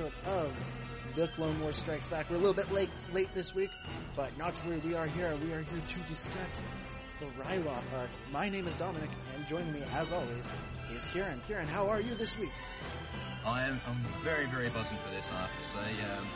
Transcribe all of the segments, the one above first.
Episode of The Clone Wars Strikes Back. We're a little bit late, late this week, but not to worry, we are here. We are here to discuss the Ryloth arc. My name is Dominic, and joining me, as always, is Ciaran. Ciaran, how are you this week? I am I'm very, very buzzing for this, I have to say. Um,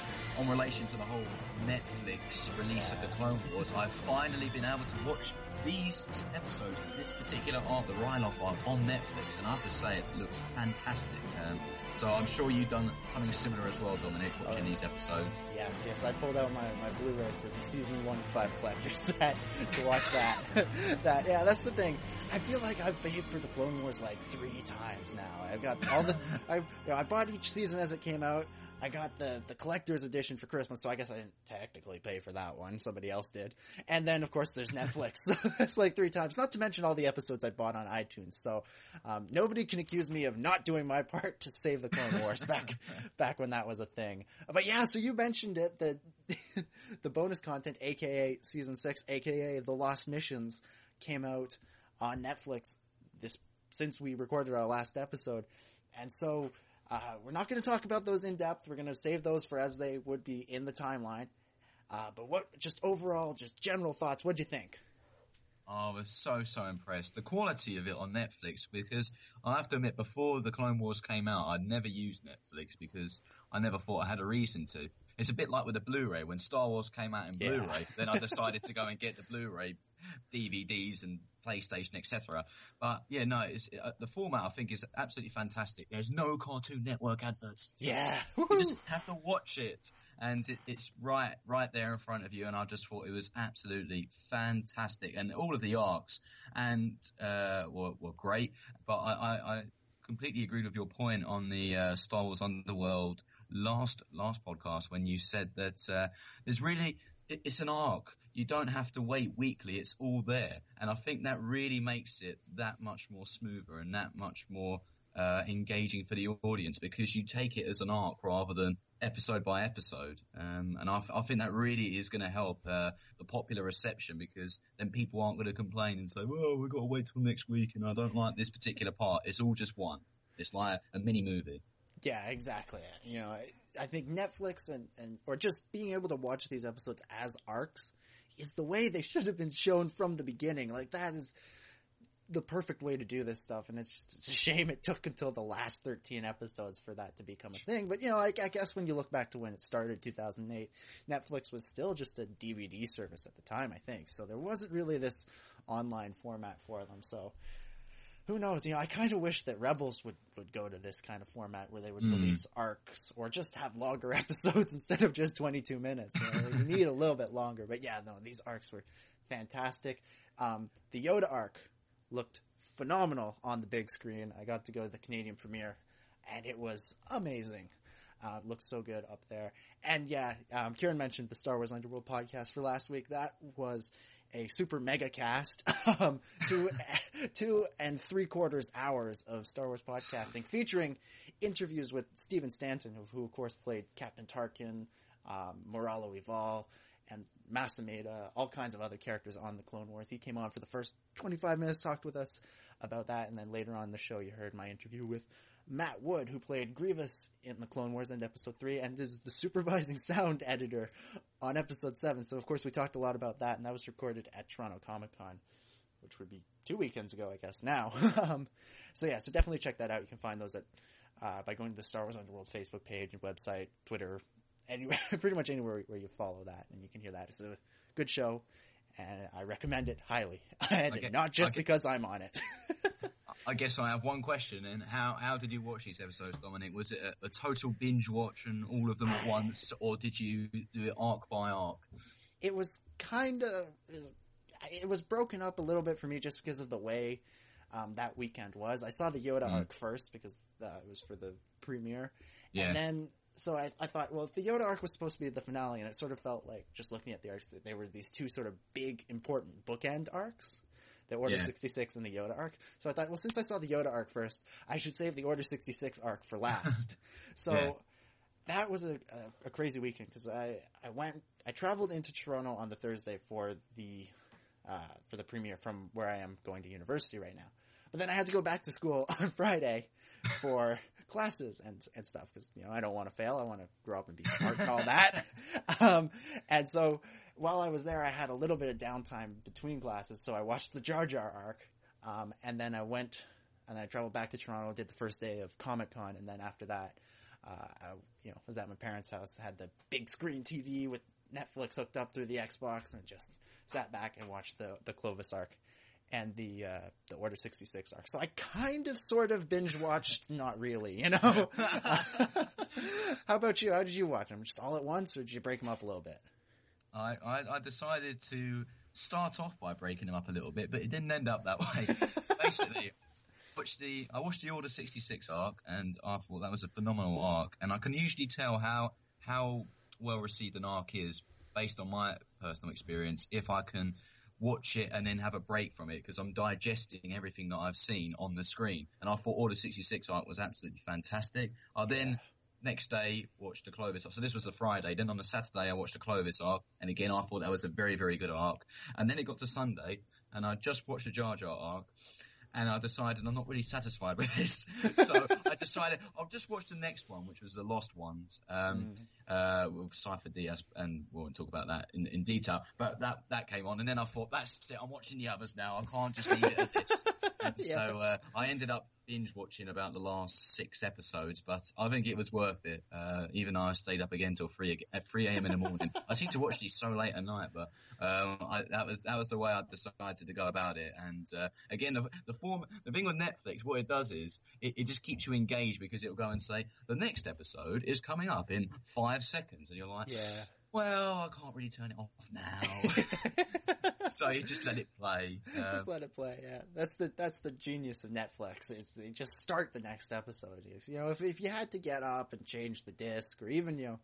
on relation to the whole Netflix release of the Clone Wars, I've finally been able to watch these episodes, this particular arc, the arc, on Netflix, and I have to say it looks fantastic. Um, so I'm sure you've done something similar as well, Dominic, watching Oh. these episodes. Yes, yes, I pulled out my, my Blu-ray for the season one five collector set to watch that. that, yeah, that's the thing. I feel like I've paid for the Clone Wars like three times now. I've got all the, I, you know, I bought each season as it came out. I got the, the collector's edition for Christmas, so I guess I didn't technically pay for that one. Somebody else did. And then of course there's Netflix. That's like three times, not to mention all the episodes I bought on iTunes. So, um, nobody can accuse me of not doing my part to save the Clone Wars back, back when that was a thing. But yeah, so you mentioned it, the, the bonus content, aka season six, aka the Lost Missions, came out on Netflix this, since we recorded our last episode. And so, uh, we're not going to talk about those in depth. We're going to save those for as they would be in the timeline. Uh, but what, just overall, just general thoughts, what'd you think? I was so, so impressed. The quality of it on Netflix, because I have to admit, before the Clone Wars came out, I'd never used Netflix because I never thought I had a reason to. It's a bit like with the Blu-ray. When Star Wars came out in Blu-ray, then I decided to go and get the Blu-ray DVDs and PlayStation, etc. But yeah, no, it's, uh, the format I think is absolutely fantastic. There's no Cartoon Network adverts. Yeah. You just have to watch it, and it, it's right, right there in front of you. And I just thought it was absolutely fantastic, and all of the arcs and uh, were, were great. But I, I, I completely agreed with your point on the uh, Star Wars Underworld last last podcast when you said that uh, there's really it- it's an arc. You don't have to wait weekly. It's all there, and I think that really makes it that much more smoother and that much more uh, engaging for the audience because you take it as an arc rather than episode by episode. Um, and I, I think that really is going to help uh, the popular reception because then people aren't going to complain and say, "Well, we've got to wait till next week," and I don't like this particular part. It's all just one. It's like a mini movie. Yeah, exactly. You know, I, I think Netflix and, and, or just being able to watch these episodes as arcs is the way they should have been shown from the beginning. Like that is the perfect way to do this stuff. And it's just, it's a shame it took until the last 13 episodes for that to become a thing. But you know, I, I guess when you look back to when it started, 2008, Netflix was still just a DVD service at the time, I think. So there wasn't really this online format for them. So, who knows? You know, I kind of wish that Rebels would, would go to this kind of format where they would Mm. release arcs or just have longer episodes instead of just 22 minutes. You, know, you need a little bit longer. But yeah, no, these arcs were fantastic. Um, the Yoda arc looked phenomenal on the big screen. I got to go to the Canadian premiere and it was amazing. Uh, it looked so good up there. And yeah, um, Ciaran mentioned the Star Wars Underworld podcast for last week. That was a super mega cast, um, two, two and three quarters hours of Star Wars podcasting featuring interviews with Stephen Stanton, who, who of course played Captain Tarkin, um, Moralo Eval, and Mas Amedda, all kinds of other characters on the Clone Wars. He came on for the first 25 minutes, talked with us about that, and then later on the show you heard my interview with Matt Wood, who played Grievous in the Clone Wars and episode 3, and is the supervising sound editor on episode 7. So of course we talked a lot about that, and that was recorded at Toronto Comic Con, which would be two weekends ago, I guess, now. um, so yeah, so definitely check that out. You can find those at, uh, by going to the Star Wars Underworld Facebook page, website, Twitter, anywhere, pretty much anywhere where you follow that, and you can hear that. It's a good show, and I recommend it highly, and get- not just get- because I'm on it. I guess I have one question. And how how did you watch these episodes, Dominic? Was it a, a total binge watch and all of them at once, or did you do it arc by arc? It was kind of it was broken up a little bit for me just because of the way um, that weekend was. I saw the Yoda Mm. arc first because uh, it was for the premiere, Yeah. and then so I, I thought, well, the Yoda arc was supposed to be the finale, and it sort of felt like just looking at the arcs that they were these two sort of big important bookend arcs. The Order Yeah. 66 and the Yoda arc. So I thought, well, since I saw the Yoda arc first, I should save the Order 66 arc for last. so Yeah. that was a, a, a crazy weekend because I, I went, I traveled into Toronto on the Thursday for the, uh, for the premiere from where I am going to university right now. But then I had to go back to school on Friday for classes and, and stuff because, you know, I don't want to fail. I want to grow up and be smart and all that. Um, and so while I was there, I had a little bit of downtime between classes. So I watched the Jar Jar arc. Um, and then I went and I traveled back to Toronto, did the first day of Comic Con. And then after that, uh, I, you know, was at my parents' house, had the big screen TV with Netflix hooked up through the Xbox and just sat back and watched the, the Clovis arc and the, uh, the Order 66 arc. So I kind of sort of binge watched, not really, you know? How about you? How did you watch them? Just all at once or did you break them up a little bit? I, I, I decided to start off by breaking them up a little bit, but it didn't end up that way. Basically, watched the I watched the Order 66 arc, and I thought that was a phenomenal arc. And I can usually tell how how well received an arc is based on my personal experience if I can watch it and then have a break from it because I'm digesting everything that I've seen on the screen. And I thought Order 66 arc was absolutely fantastic. I then next day watched the Clovis arc. So this was the Friday. Then on the Saturday I watched the Clovis arc, and again I thought that was a very very good arc. And then it got to Sunday, and I just watched the Jar Jar arc. And I decided I'm not really satisfied with this, so I decided I'll just watch the next one, which was the Lost Ones, um, uh, with Sifo-Dyas, and we won't talk about that in, in detail. But that that came on, and then I thought that's it. I'm watching the others now. I can't just leave it at this. And Yeah. So uh, I ended up binge watching about the last six episodes, but I think it was worth it. Uh, even though I stayed up again till three at three a.m. in the morning. I seem to watch these so late at night, but um, I, that was that was the way I decided to go about it. And uh, again, the, the form, the thing with Netflix, what it does is it, it just keeps you engaged because it'll go and say the next episode is coming up in five seconds, and you're like, Yeah. Well, I can't really turn it off now. so you just let it play. Um, just let it play. Yeah, that's the that's the genius of Netflix. It's they just start the next episode. Is you know if if you had to get up and change the disc or even you know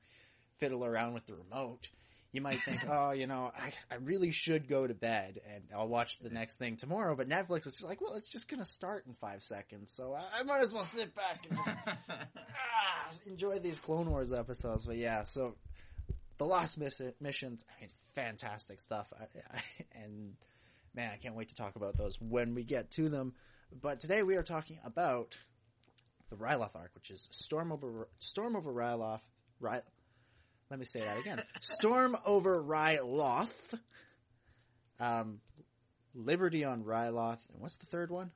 fiddle around with the remote, you might think, oh, you know, I I really should go to bed and I'll watch the next thing tomorrow. But Netflix, it's like, well, it's just gonna start in five seconds, so I, I might as well sit back and just ah, enjoy these Clone Wars episodes. But yeah, so the Lost missions, I mean, fantastic stuff, I, I, and man, I can't wait to talk about those when we get to them. But today we are talking about the Ryloth arc, which is Storm over Storm over Ryloth. Ry, let me say that again. Storm over Ryloth. Um, Liberty on Ryloth, and what's the third one?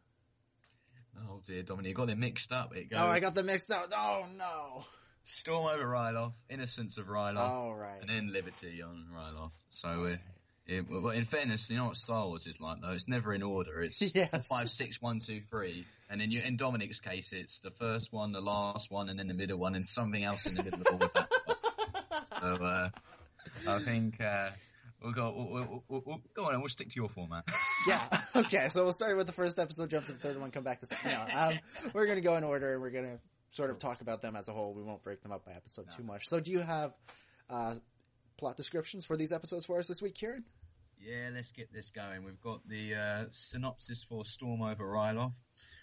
oh dear, Dominic, you got it mixed up. It goes Oh, I got them mixed up. Oh no! Storm over Ryloth, Innocents of Ryloth, Oh right. and then Liberty on Ryloth. So, it, well, in fairness, you know what Star Wars is like though? It's never in order. It's Yes. five, six, one, two, three, and then you, in Dominic's case, it's the first one, the last one, and then the middle one, and something else in the middle of all of that. so, uh, I think uh, we'll go. We'll, we'll, we'll, go on, and we'll stick to your format. yeah. Okay. So we'll start with the first episode, jump to the third one, come back to second. No, um, we're gonna go in order, and we're gonna sort of talk about them as a whole. We won't break them up by episode too much. So, do you have uh, plot descriptions for these episodes for us this week, Ciaran? Yeah, let's get this going. We've got the uh, synopsis for Storm over Ryloth.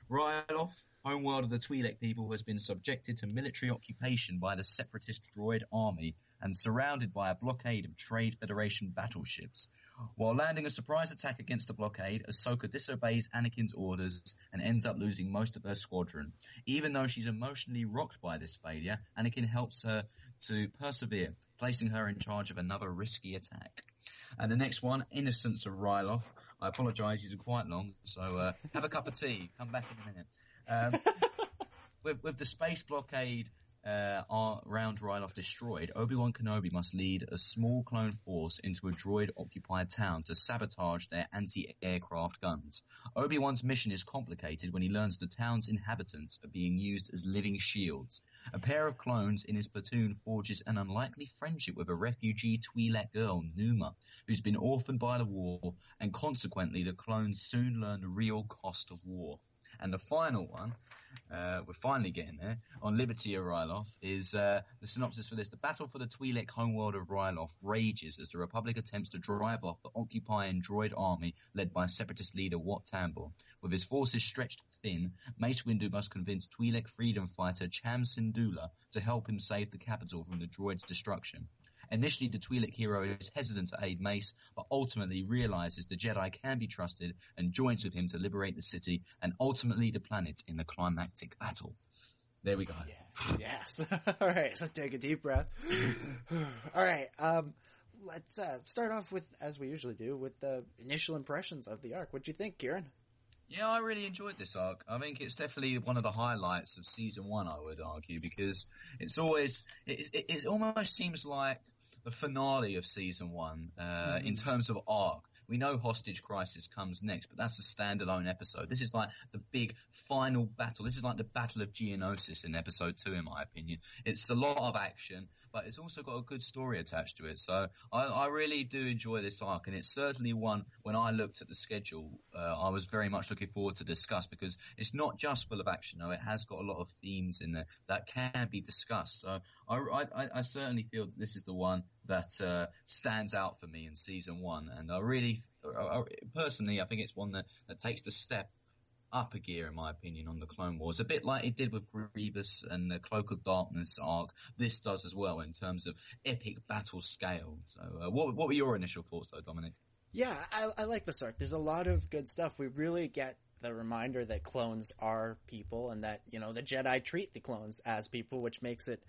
Ryloth, homeworld of the Twi'lek people, has been subjected to military occupation by the separatist droid army and surrounded by a blockade of Trade Federation battleships. While landing a surprise attack against the blockade, Ahsoka disobeys Anakin's orders and ends up losing most of her squadron. Even though she's emotionally rocked by this failure, Anakin helps her to persevere, placing her in charge of another risky attack. And the next one, Innocents of Ryloth. I apologise, these are quite long, so uh, have a cup of tea. Come back in a minute. Um, with, with the space blockade uh, are round Ryloth destroyed, Obi-Wan Kenobi must lead a small clone force into a droid-occupied town to sabotage their anti-aircraft guns. Obi-Wan's mission is complicated when he learns the town's inhabitants are being used as living shields. A pair of clones in his platoon forges an unlikely friendship with a refugee Twi'lek girl, Numa, who's been orphaned by the war, and consequently the clones soon learn the real cost of war. And the final one, uh, we're finally getting there, on Liberty of Ryloth, is uh, the synopsis for this. The battle for the Twi'lek homeworld of Ryloth rages as the Republic attempts to drive off the occupying droid army led by separatist leader Wat Tambor. With his forces stretched thin, Mace Windu must convince Twi'lek freedom fighter Cham Syndulla to help him save the capital from the droid's destruction. Initially, the Twi'lek hero is hesitant to aid Mace, but ultimately realizes the Jedi can be trusted and joins with him to liberate the city and ultimately the planet in the climactic battle. There we go. Yeah. Yes. All right. So take a deep breath. All right. Um, let's uh, start off with, as we usually do, with the initial impressions of the arc. What do you think, Ciaran? Yeah, I really enjoyed this arc. I think it's definitely one of the highlights of season one. I would argue because it's always it, it, it almost seems like the finale of season one uh, mm-hmm. in terms of arc. We know Hostage Crisis comes next, but that's a standalone episode. This is like the big final battle. This is like the Battle of Geonosis in episode two, in my opinion. It's a lot of action but it's also got a good story attached to it. So I, I really do enjoy this arc, and it's certainly one when I looked at the schedule, uh, I was very much looking forward to discuss because it's not just full of action. though; it has got a lot of themes in there that can be discussed. So I, I, I certainly feel that this is the one that uh, stands out for me in season one, and I really, personally, I think it's one that, that takes the step up a gear, in my opinion, on the Clone Wars. A bit like it did with Grievous and the Cloak of Darkness arc. This does as well in terms of epic battle scale. So, uh, what, what were your initial thoughts, though, Dominic? Yeah, I, I like this arc. There's a lot of good stuff. We really get the reminder that clones are people and that, you know, the Jedi treat the clones as people, which makes it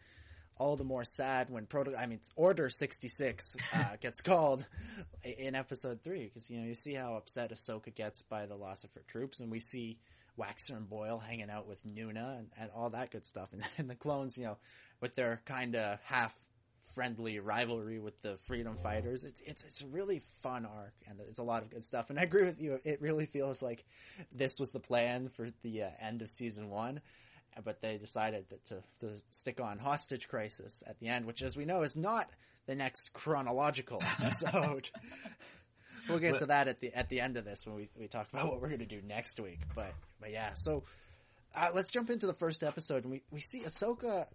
all the more sad when proto I mean Order 66 uh, gets called in episode 3 because you know you see how upset Ahsoka gets by the loss of her troops and we see Waxer and Boil hanging out with Numa and, and all that good stuff. And, and the clones you know with their kind of half friendly rivalry with the freedom fighters. It's it's it's a really fun arc and there's a lot of good stuff. And I agree with you it really feels like this was the plan for the uh, end of season 1 but they decided that to, to stick on hostage crisis at the end, which as we know is not the next chronological episode. we'll get but, to that at the at the end of this when we, we talk about what we're going to do next week. But but yeah, so uh, let's jump into the first episode, and we we see Ahsoka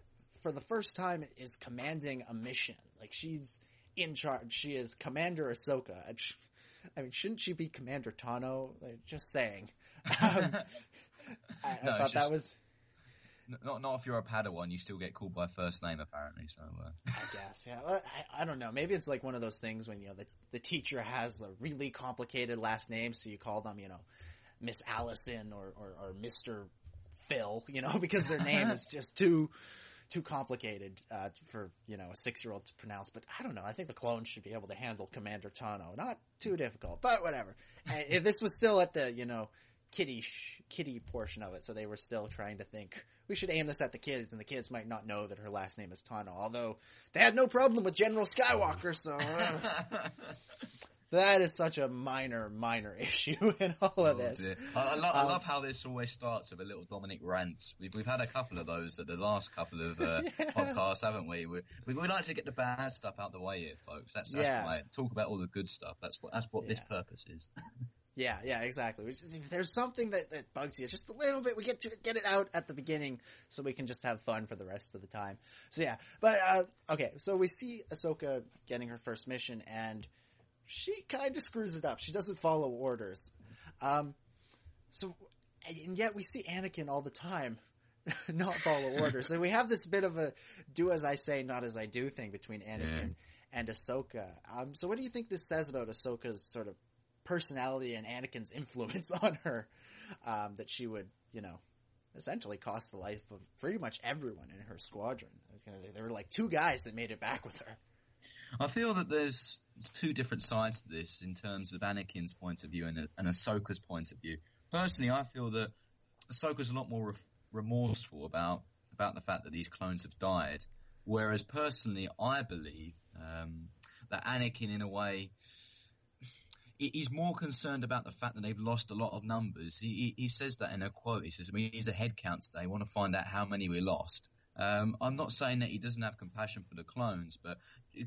for the first time is commanding a mission. Like she's in charge. She is Commander Ahsoka. I mean, shouldn't she be Commander Tano? Like, just saying. Um, I, no, I thought just... that was not not if you're a Padawan, you still get called by first name apparently. So uh. I guess, yeah. I, I, don't know. Maybe it's like one of those things when you know the the teacher has a really complicated last name, so you call them, you know, Miss Allison or or, or Mister Phil, you know, because their name is just too too complicated uh, for you know a six year old to pronounce. But I don't know. I think the clones should be able to handle Commander Tano. Not too difficult, but whatever. if this was still at the you know kitty kitty portion of it, so they were still trying to think we should aim this at the kids, and the kids might not know that her last name is Tano. Although they had no problem with General Skywalker, so uh, that is such a minor, minor issue in all oh, of this. I, I, lo- um, I, love how this always starts with a little Dominic rant. We've we've had a couple of those at the last couple of uh, yeah. podcasts, haven't we? We, we? we like to get the bad stuff out the way here, folks. That's, that's yeah. why talk about all the good stuff. That's what that's what yeah. this purpose is. Yeah, yeah, exactly. If there's something that, that bugs you just a little bit, we get to get it out at the beginning so we can just have fun for the rest of the time. So yeah, but, uh, okay, so we see Ahsoka getting her first mission and she kind of screws it up. She doesn't follow orders. Um, so, and yet we see Anakin all the time not follow orders. So we have this bit of a do as I say, not as I do thing between Anakin yeah. and Ahsoka. Um, so what do you think this says about Ahsoka's sort of personality and Anakin's influence on her, um, that she would, you know, essentially cost the life of pretty much everyone in her squadron. There were like two guys that made it back with her. I feel that there's two different sides to this in terms of Anakin's point of view and, and Ahsoka's point of view. Personally, I feel that Ahsoka's a lot more re- remorseful about about the fact that these clones have died. Whereas personally, I believe um, that Anakin, in a way, he's more concerned about the fact that they've lost a lot of numbers. He, he, says that in a quote. He says, "We need a head count today. I want to find out how many we lost." Um, I'm not saying that he doesn't have compassion for the clones, but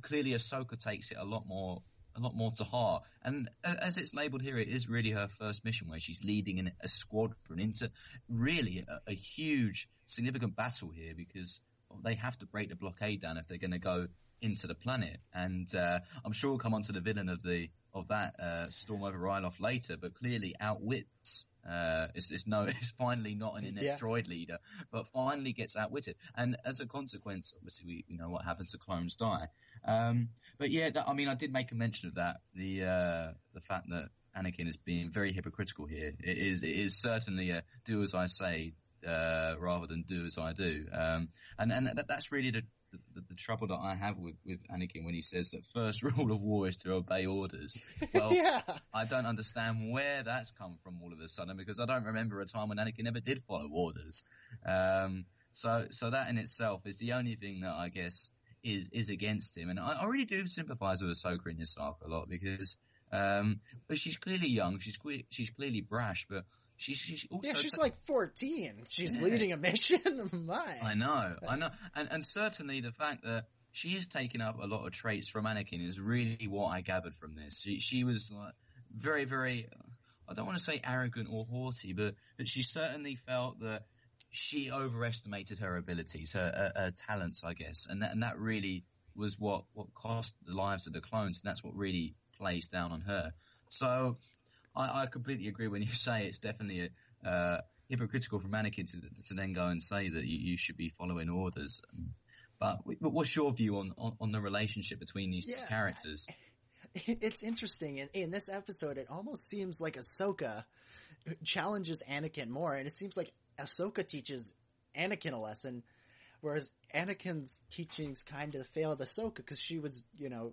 clearly Ahsoka takes it a lot more a lot more to heart. And as it's labelled here, it is really her first mission where she's leading in a squadron into really a, a huge, significant battle here because they have to break the blockade down if they're going to go into the planet. And uh, I'm sure we'll come on to the villain of the of that uh, Storm over Ryloth later, but clearly outwits. Uh, it's, it's no, it's finally not an inept Yeah. droid leader, but finally gets outwitted. And as a consequence, obviously, we you know what happens. The clones die. Um, but yeah, that, I mean, I did make a mention of that. The uh, the fact that Anakin is being very hypocritical here. It is it is certainly a do as I say uh, rather than do as I do. Um, and and that, that's really the, the the trouble that I have with with Anakin when he says that first rule of war is to obey orders. Well, yeah. I don't understand where that's come from all of a sudden because I don't remember a time when Anakin ever did follow orders. Um, so, so that in itself is the only thing that I guess is is against him, and I, I really do sympathise with Ahsoka in this arc a lot because, um, but she's clearly young, she's cle- she's clearly brash, but she's she's also Yeah, she's like 14. She's Yeah. leading a mission. My. I know, I know, and and certainly the fact that she is taking up a lot of traits from Anakin is really what I gathered from this. She she was like very very, I don't want to say arrogant or haughty, but but she certainly felt that she overestimated her abilities, her her, her talents, I guess, and that and that really was what what cost the lives of the clones, and that's what really plays down on her. So. I, I completely agree when you say it's definitely a, uh, hypocritical from Anakin to, to then go and say that you, you should be following orders. But, but what's your view on, on, on the relationship between these two characters? It's interesting. In, in this episode, it almost seems like Ahsoka challenges Anakin more, and it seems like Ahsoka teaches Anakin a lesson, whereas Anakin's teachings kind of failed Ahsoka because she was, you know,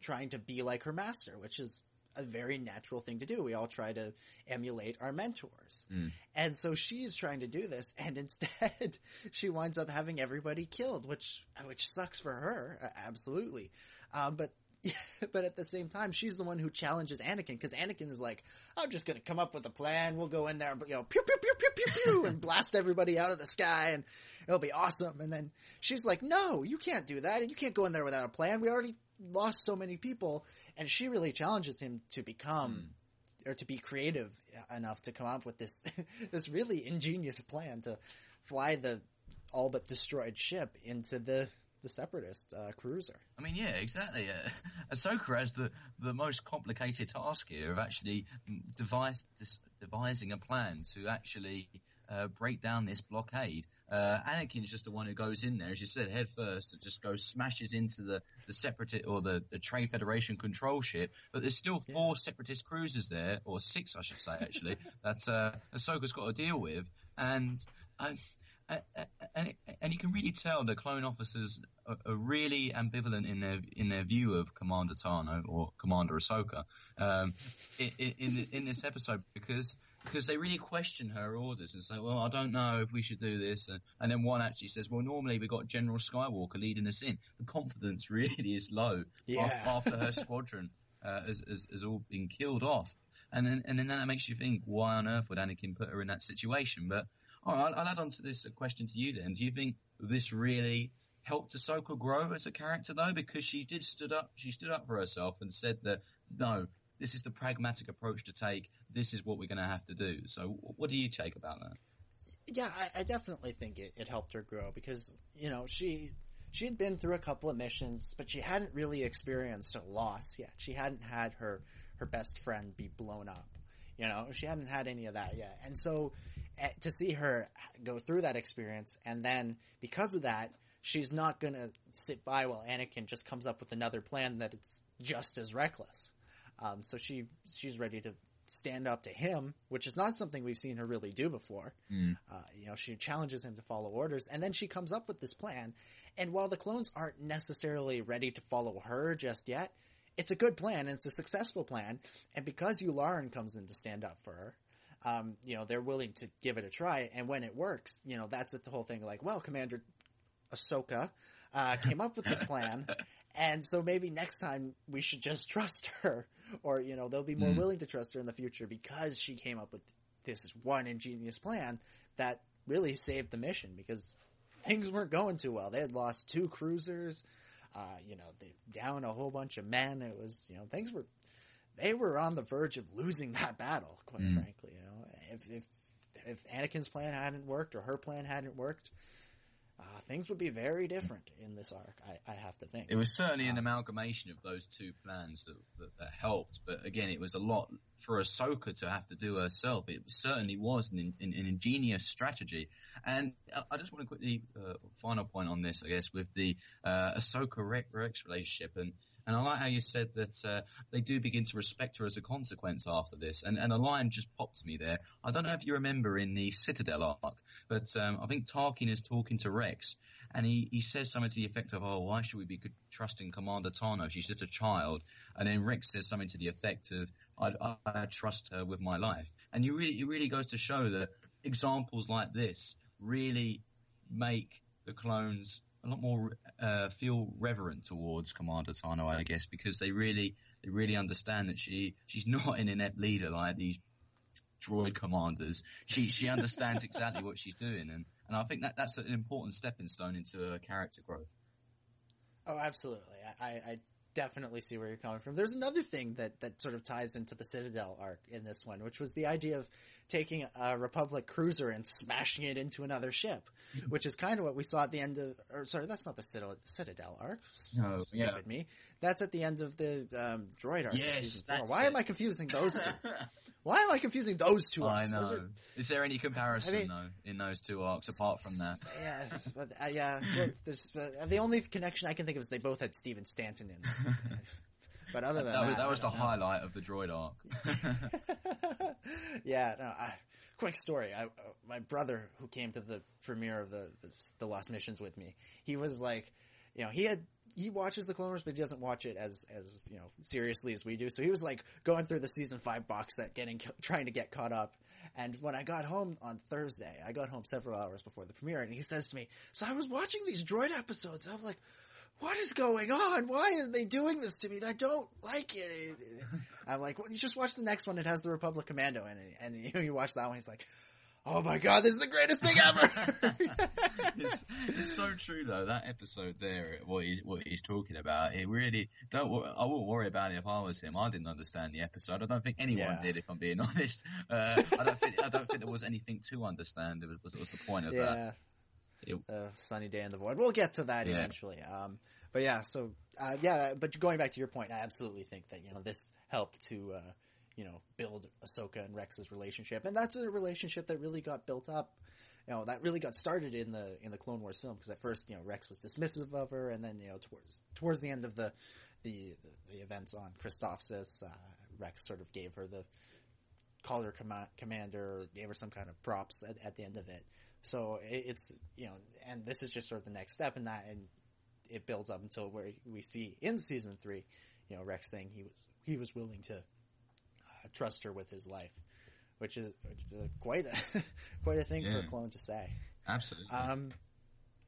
trying to be like her master, which is a very natural thing to do. We all try to emulate our mentors. Mm. And so she's trying to do this, and instead she winds up having everybody killed, which which sucks for her, absolutely. Um, but but at the same time, she's the one who challenges Anakin because Anakin is like, "I'm just going to come up with a plan. We'll go in there, you know, pew pew pew pew pew pew, and blast everybody out of the sky, and it'll be awesome." And then she's like, "No, you can't do that, and you can't go in there without a plan. We already lost so many people." And she really challenges him to become or to be creative enough to come up with this this really ingenious plan to fly the all but destroyed ship into the the separatist uh, cruiser. I mean, yeah, exactly. Uh, Ahsoka has the, the most complicated task here of actually devise, dis, devising a plan to actually uh, break down this blockade. Uh, Anakin's just the one who goes in there, as you said, head first, and just goes smashes into the the separatist or the, the Trade Federation control ship. But there's still four separatist cruisers there, or six, I should say, actually. that uh, Ahsoka's got to deal with, and. and and, and you can really tell the clone officers are, are really ambivalent in their in their view of Commander Tano or Commander Ahsoka um, in, in in this episode because because they really question her orders and say, well, I don't know if we should do this, and, and then one actually says, well, normally we've got General Skywalker leading us in. The confidence really is low Yeah. after her squadron uh, has, has, has all been killed off. And then, and then that makes you think, why on earth would Anakin put her in that situation? But all right, I'll, I'll add on to this question to you then. Do you think this really helped Ahsoka grow as a character though? Because she did stood up, she stood up for herself and said that, no, this is the pragmatic approach to take. This is what we're going to have to do. So what do you take about that? Yeah, I, I definitely think it, it helped her grow because you know she she had been through a couple of missions, but she hadn't really experienced a loss yet. She hadn't had her her best friend be blown up. You know, she hadn't had any of that yet, and so eh, to see her go through that experience, and then because of that, she's not going to sit by while Anakin just comes up with another plan that it's just as reckless. Um, so she she's ready to stand up to him, which is not something we've seen her really do before. Uh, you know, she challenges him to follow orders, and then she comes up with this plan. And while the clones aren't necessarily ready to follow her just yet, it's a good plan and it's a successful plan. And because Yularen comes in to stand up for her, um, you know, they're willing to give it a try. And when it works, you know, that's the whole thing. Like, well, Commander Ahsoka uh, came up with this plan, and so maybe next time we should just trust her, or you know, they'll be more Mm. willing to trust her in the future because she came up with this one ingenious plan that really saved the mission because things weren't going too well. They had lost two cruisers, uh, you know, they down a whole bunch of men. It was, you know, things were they were on the verge of losing that battle, quite Mm. frankly. You know, if, if if Anakin's plan hadn't worked or her plan hadn't worked, uh, things would be very different in this arc. I, I have to think. It was certainly an amalgamation of those two plans that, that, that helped, but again, it was a lot for Ahsoka to have to do herself. It certainly was an, an, an ingenious strategy. And I- I just want to quickly, uh, final point on this, I guess, with the uh, Ahsoka Rex relationship. And, and I like how you said that uh, they do begin to respect her as a consequence after this. And, and a line just popped to me there. I don't know if you remember in the Citadel arc, but um, I think Tarkin is talking to Rex, and he, he says something to the effect of, "Oh, why should we be trusting Commander Tano? She's just a child." And then Rex says something to the effect of, "I, I, trust her with my life." And you really, it really goes to show that examples like this really make the clones a lot more uh, feel reverent towards Commander Tano, I guess, because they really, they really understand that she, she's not an inept leader like these droid commanders. She she understands exactly what she's doing, and, and I think that that's an important stepping stone into her character growth. Oh, absolutely. I, I, I definitely see where you're coming from. There's another thing that, that sort of ties into the Citadel arc in this one, which was the idea of taking a Republic cruiser and smashing it into another ship, which is kind of what we saw at the end of, or sorry, that's not the Citadel, Citadel arc. No, yeah. Me. That's at the end of the um, droid arc. Yes, season four. that's Why am. I confusing those two? Why am I confusing those two arcs? I know. Are- Is there any comparison I mean- though in those two arcs apart from that? Yeah, but, uh, yeah. uh, the only connection I can think of is they both had Stephen Stanton in them. but other than That, that, was, that was the know. highlight of the droid arc. yeah, no. I, quick story. I, uh, my brother, who came to the premiere of the, the the Lost Missions with me, he was like, you know, he had he watches the Clone Wars, but he doesn't watch it as as you know seriously as we do. So he was like going through the season five box set, getting trying to get caught up. And when I got home on Thursday, I got home several hours before the premiere, and he says to me, "So I was watching these droid episodes. I'm like." What is going on? Why are they doing this to me? I don't like it. I'm like, well, you just watch the next one. It has the Republic Commando in it, and you, you watch that one. He's like, "Oh my god, this is the greatest thing ever!" it's, it's so true though. That episode there, what he's what he's talking about, it really don't. I wouldn't worry about it if I was him. I didn't understand the episode. I don't think anyone Yeah. did, if I'm being honest. Uh, I don't think I don't think there was anything to understand. It was, was, was the point of that. yeah, It- uh, sunny day in the void. We'll get to that Yeah. eventually. Um, but yeah, so uh, yeah, but going back to your point, I absolutely think that you know this helped to uh, you know build Ahsoka and Rex's relationship, and that's a relationship that really got built up. You know that really got started in the in the Clone Wars film because at first you know Rex was dismissive of her, and then you know towards towards the end of the the the, events on Christophsis, uh, Rex sort of gave her the called her com- commander, gave her some kind of props at, at the end of it. So it, it's you know, and this is just sort of the next step in that, and it builds up until where we see in season three, you know, Rex saying he was he was willing to trust her with his life, which is, which is quite a quite a thing for a clone to say. absolutely. Um,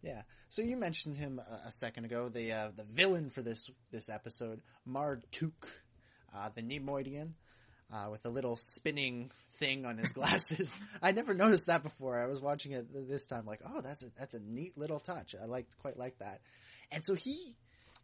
yeah. So you mentioned him a, a second ago. The uh, the villain for this this episode, Mar Tuuk, uh, the Neimoidian, uh, with a little spinning thing on his glasses. I never noticed that before. I was watching it this time, like, oh, that's a that's a neat little touch. I liked quite like that. And so he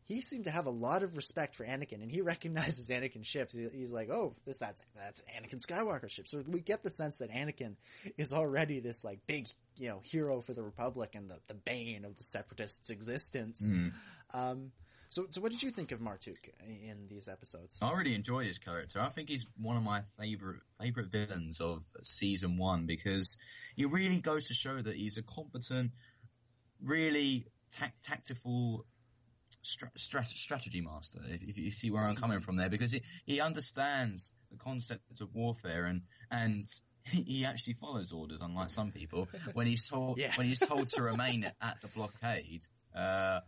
he seemed to have a lot of respect for Anakin, and he recognizes Anakin's ships. He's like, "Oh, this that's that's Anakin Skywalker ship." So we get the sense that Anakin is already this like big, you know, hero for the Republic and the the bane of the Separatists' existence. Mm. Um, so, so what did you think of Mar Tuuk in these episodes? I really enjoyed his character. I think he's one of my favorite favorite villains of season one because he really goes to show that he's a competent, really tac- tactful stra- strat- strategy master. If, if you see where I'm coming from there, because he, he understands the concept of warfare and and. He he actually follows orders, unlike some people. When he's told, Yeah. when he's told to remain at the blockade, uh,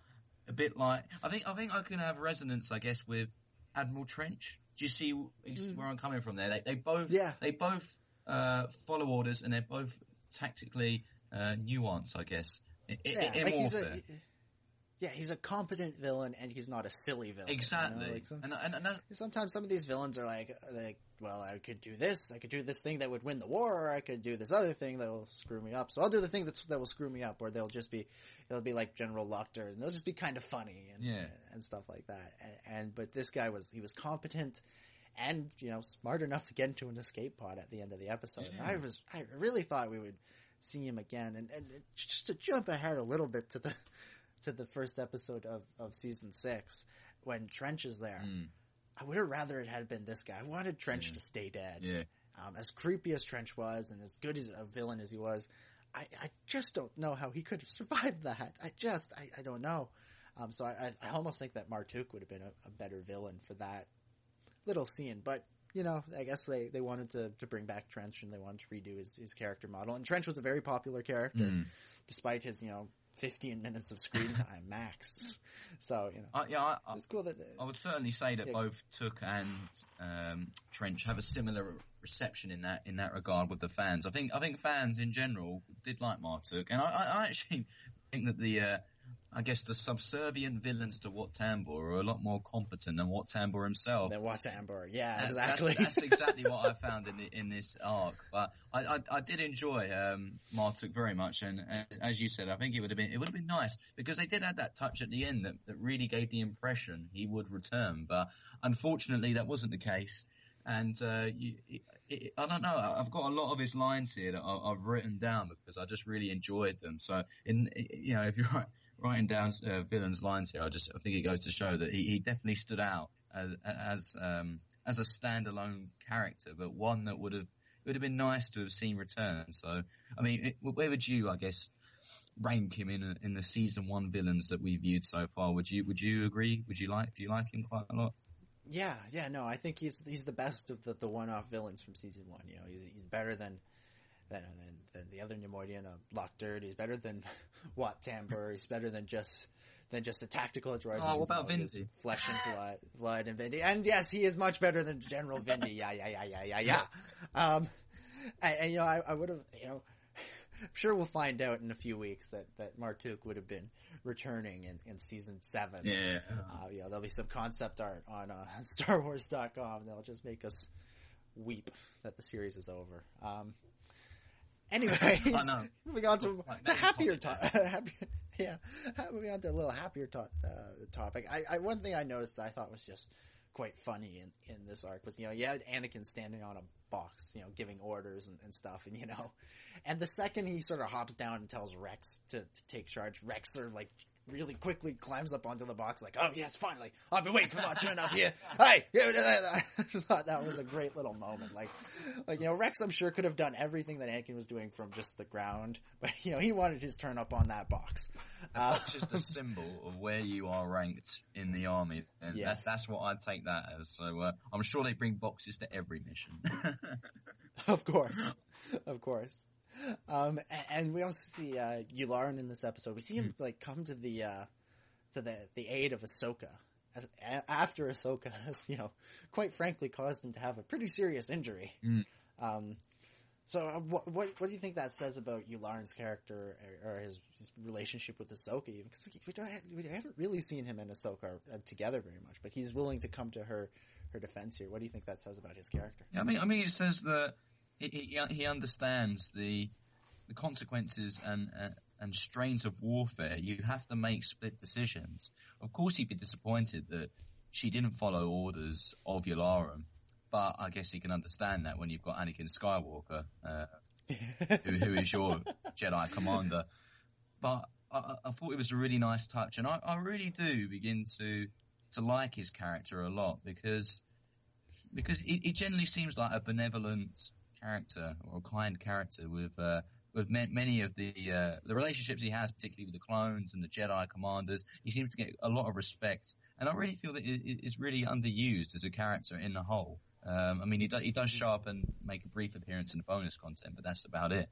a bit like I think I think I can have resonance, I guess, with Admiral Trench. Do you see where I'm coming from there? They, they both Yeah. they both uh, follow orders, and they're both tactically uh, nuanced, I guess. In, Yeah, in like warfare. Yeah, he's a competent villain, and he's not a silly villain. you know, exactly. like some- and, and, and sometimes some of these villains are like, like, well, I could do this, I could do this thing that would win the war, or I could do this other thing that will screw me up. So I'll do the thing that's, that will screw me up, or they'll just be, it'll be like General Lok Durd, and they'll just be kind of funny and Yeah. and stuff like that. And, and but this guy was he was competent. And you know, smart enough to get into an escape pod at the end of the episode. And I was, I really thought we would see him again. And, and just to jump ahead a little bit to the to the first episode of, of season six, when Trench is there, mm, I would have rather it had been this guy. I wanted Trench Yeah. to stay dead. yeah. Um, as creepy as Trench was, and as good as a villain as he was, I, I just don't know how he could have survived that. I just, I, I don't know. Um, so I, I, almost think that Mar Tuuk would have been a, a better villain for that little scene. But you know, I guess they, they wanted to, to bring back Trench and they wanted to redo his, his character model. And Trench was a very popular character, Mm. despite his you know 15 minutes of screen time max. So you know, I, yeah, I, I, it's cool that I would certainly say that Yeah. both Tuuk and um, Trench have a similar reception in that in that regard with the fans. I think I think fans in general did like Mar Tuuk, and I, I, I actually think that the uh, I guess the subservient villains to Wat Tambor are a lot more competent than Wat Tambor himself. that Wat Tambor, yeah, That's- exactly. That's, that's exactly what I found in the, in this arc. But I, I, I did enjoy um, Mar Tuuk very much, and uh, as you said, I think it would have been it would have been nice because they did add that touch at the end that, that really gave the impression he would return. But unfortunately, that wasn't the case. And uh, you, it, I don't know. I've got a lot of his lines here that I, I've written down because I just really enjoyed them. So, in you know, if you're writing down uh, villains' lines here, I just I think it goes to show that he, he definitely stood out as as um, as a standalone character, but one that would have it would have been nice to have seen return. So, I mean, it, where would you, I guess, rank him in in the season one villains that we've viewed so far? Would you would you agree? Would you like? Do you like him quite a lot? Yeah, yeah, no, I think he's he's the best of the, the one off villains from season one. You know, he's he's better than than than, than the other Neimoidian, uh, Lok Durd. He's better than Wat Tambor. He's better than just than just a tactical droid. Oh, what about Vindi? Flesh and blood, blood and Vindi. And yes, he is much better than General Vindi. Yeah, yeah, yeah, yeah, yeah, yeah. Um, and, and you know, I, I would have, you know, I'm sure we'll find out in a few weeks that that Mar Tuuk would have been returning in, in season seven. Yeah. Uh, you know, there'll be some concept art on uh, StarWars.com. They'll just make us weep that the series is over. Um, anyways, I know. moving on to, Like, to happier happier, yeah, moving on to a little happier to- uh, topic. I, I one thing I noticed that I thought was just quite funny in, in this arc was you know you had Anakin standing on a box, you know, giving orders and, and stuff, and you know, and the second he sort of hops down and tells Rex to, to take charge, Rex sort of like really quickly climbs up onto the box like, oh yes, finally, I've been waiting for turn up here. Hey, I thought that was a great little moment. Like, like you know, Rex I'm sure could have done everything that Anakin was doing from just the ground, but you know he wanted his turn up on that box. Uh, That's just a symbol of where you are ranked in the army, and Yes. that's, that's what I take that as. So uh, I'm sure they bring boxes to every mission. of course, of course. Um, a- and, we also see uh, Yularen in this episode. We see him like come to the uh, to the the aid of Ahsoka a- after Ahsoka has, you know, quite frankly, caused him to have a pretty serious injury. Mm. Um, so, uh, what, what what do you think that says about Yularen's character or, or his, his relationship with Ahsoka? Even because we don't have, we haven't really seen him and Ahsoka uh, together very much, but he's willing to come to her her defense here. What do you think that says about his character? Yeah, I mean, I mean, it says that he he, he understands the the consequences and uh, and strains of warfare. You have to make split decisions. Of course, he'd be disappointed that she didn't follow orders of Yularen, but I guess he can understand that when you've got Anakin Skywalker, uh, who, who is your Jedi commander. But I, I- I thought it was a really nice touch, and I, I really do begin to to like his character a lot because because he, he generally seems like a benevolent character or a kind character with uh, with ma- many of the uh, the relationships he has, particularly with the clones and the Jedi commanders. He seems to get a lot of respect, and I really feel that it, it's really underused as a character in the whole. Um, I mean, he, do, he does show up and make a brief appearance in the bonus content, but that's about it.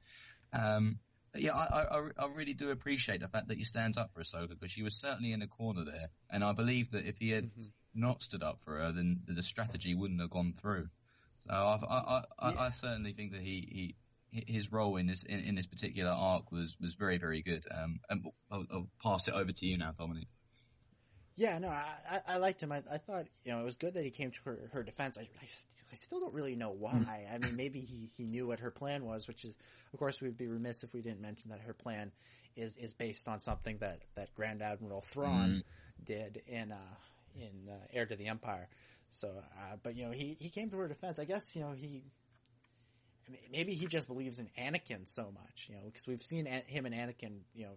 Um, yeah, I, I, I- really do appreciate the fact that he stands up for Ahsoka because she was certainly in the corner there, and I believe that if he had not stood up for her, then the strategy wouldn't have gone through. So I, I, Yeah. I certainly think that he, he his role in this in, in this particular arc was, was very very good. Um, and I'll, I'll pass it over to you now, Dominic. Yeah, no, I, I, liked him. I, I thought, you know, it was good that he came to her, her defense. I, I, st- I still don't really know why. Hmm. I mean, maybe he, he knew what her plan was, which is, of course, we'd be remiss if we didn't mention that her plan is, is based on something that, that Grand Admiral Thrawn did in, uh, in, uh, Heir to the Empire. So, uh, but, you know, he, he came to her defense. I guess, you know, he, maybe he just believes in Anakin so much, you know, because we've seen him and Anakin, you know,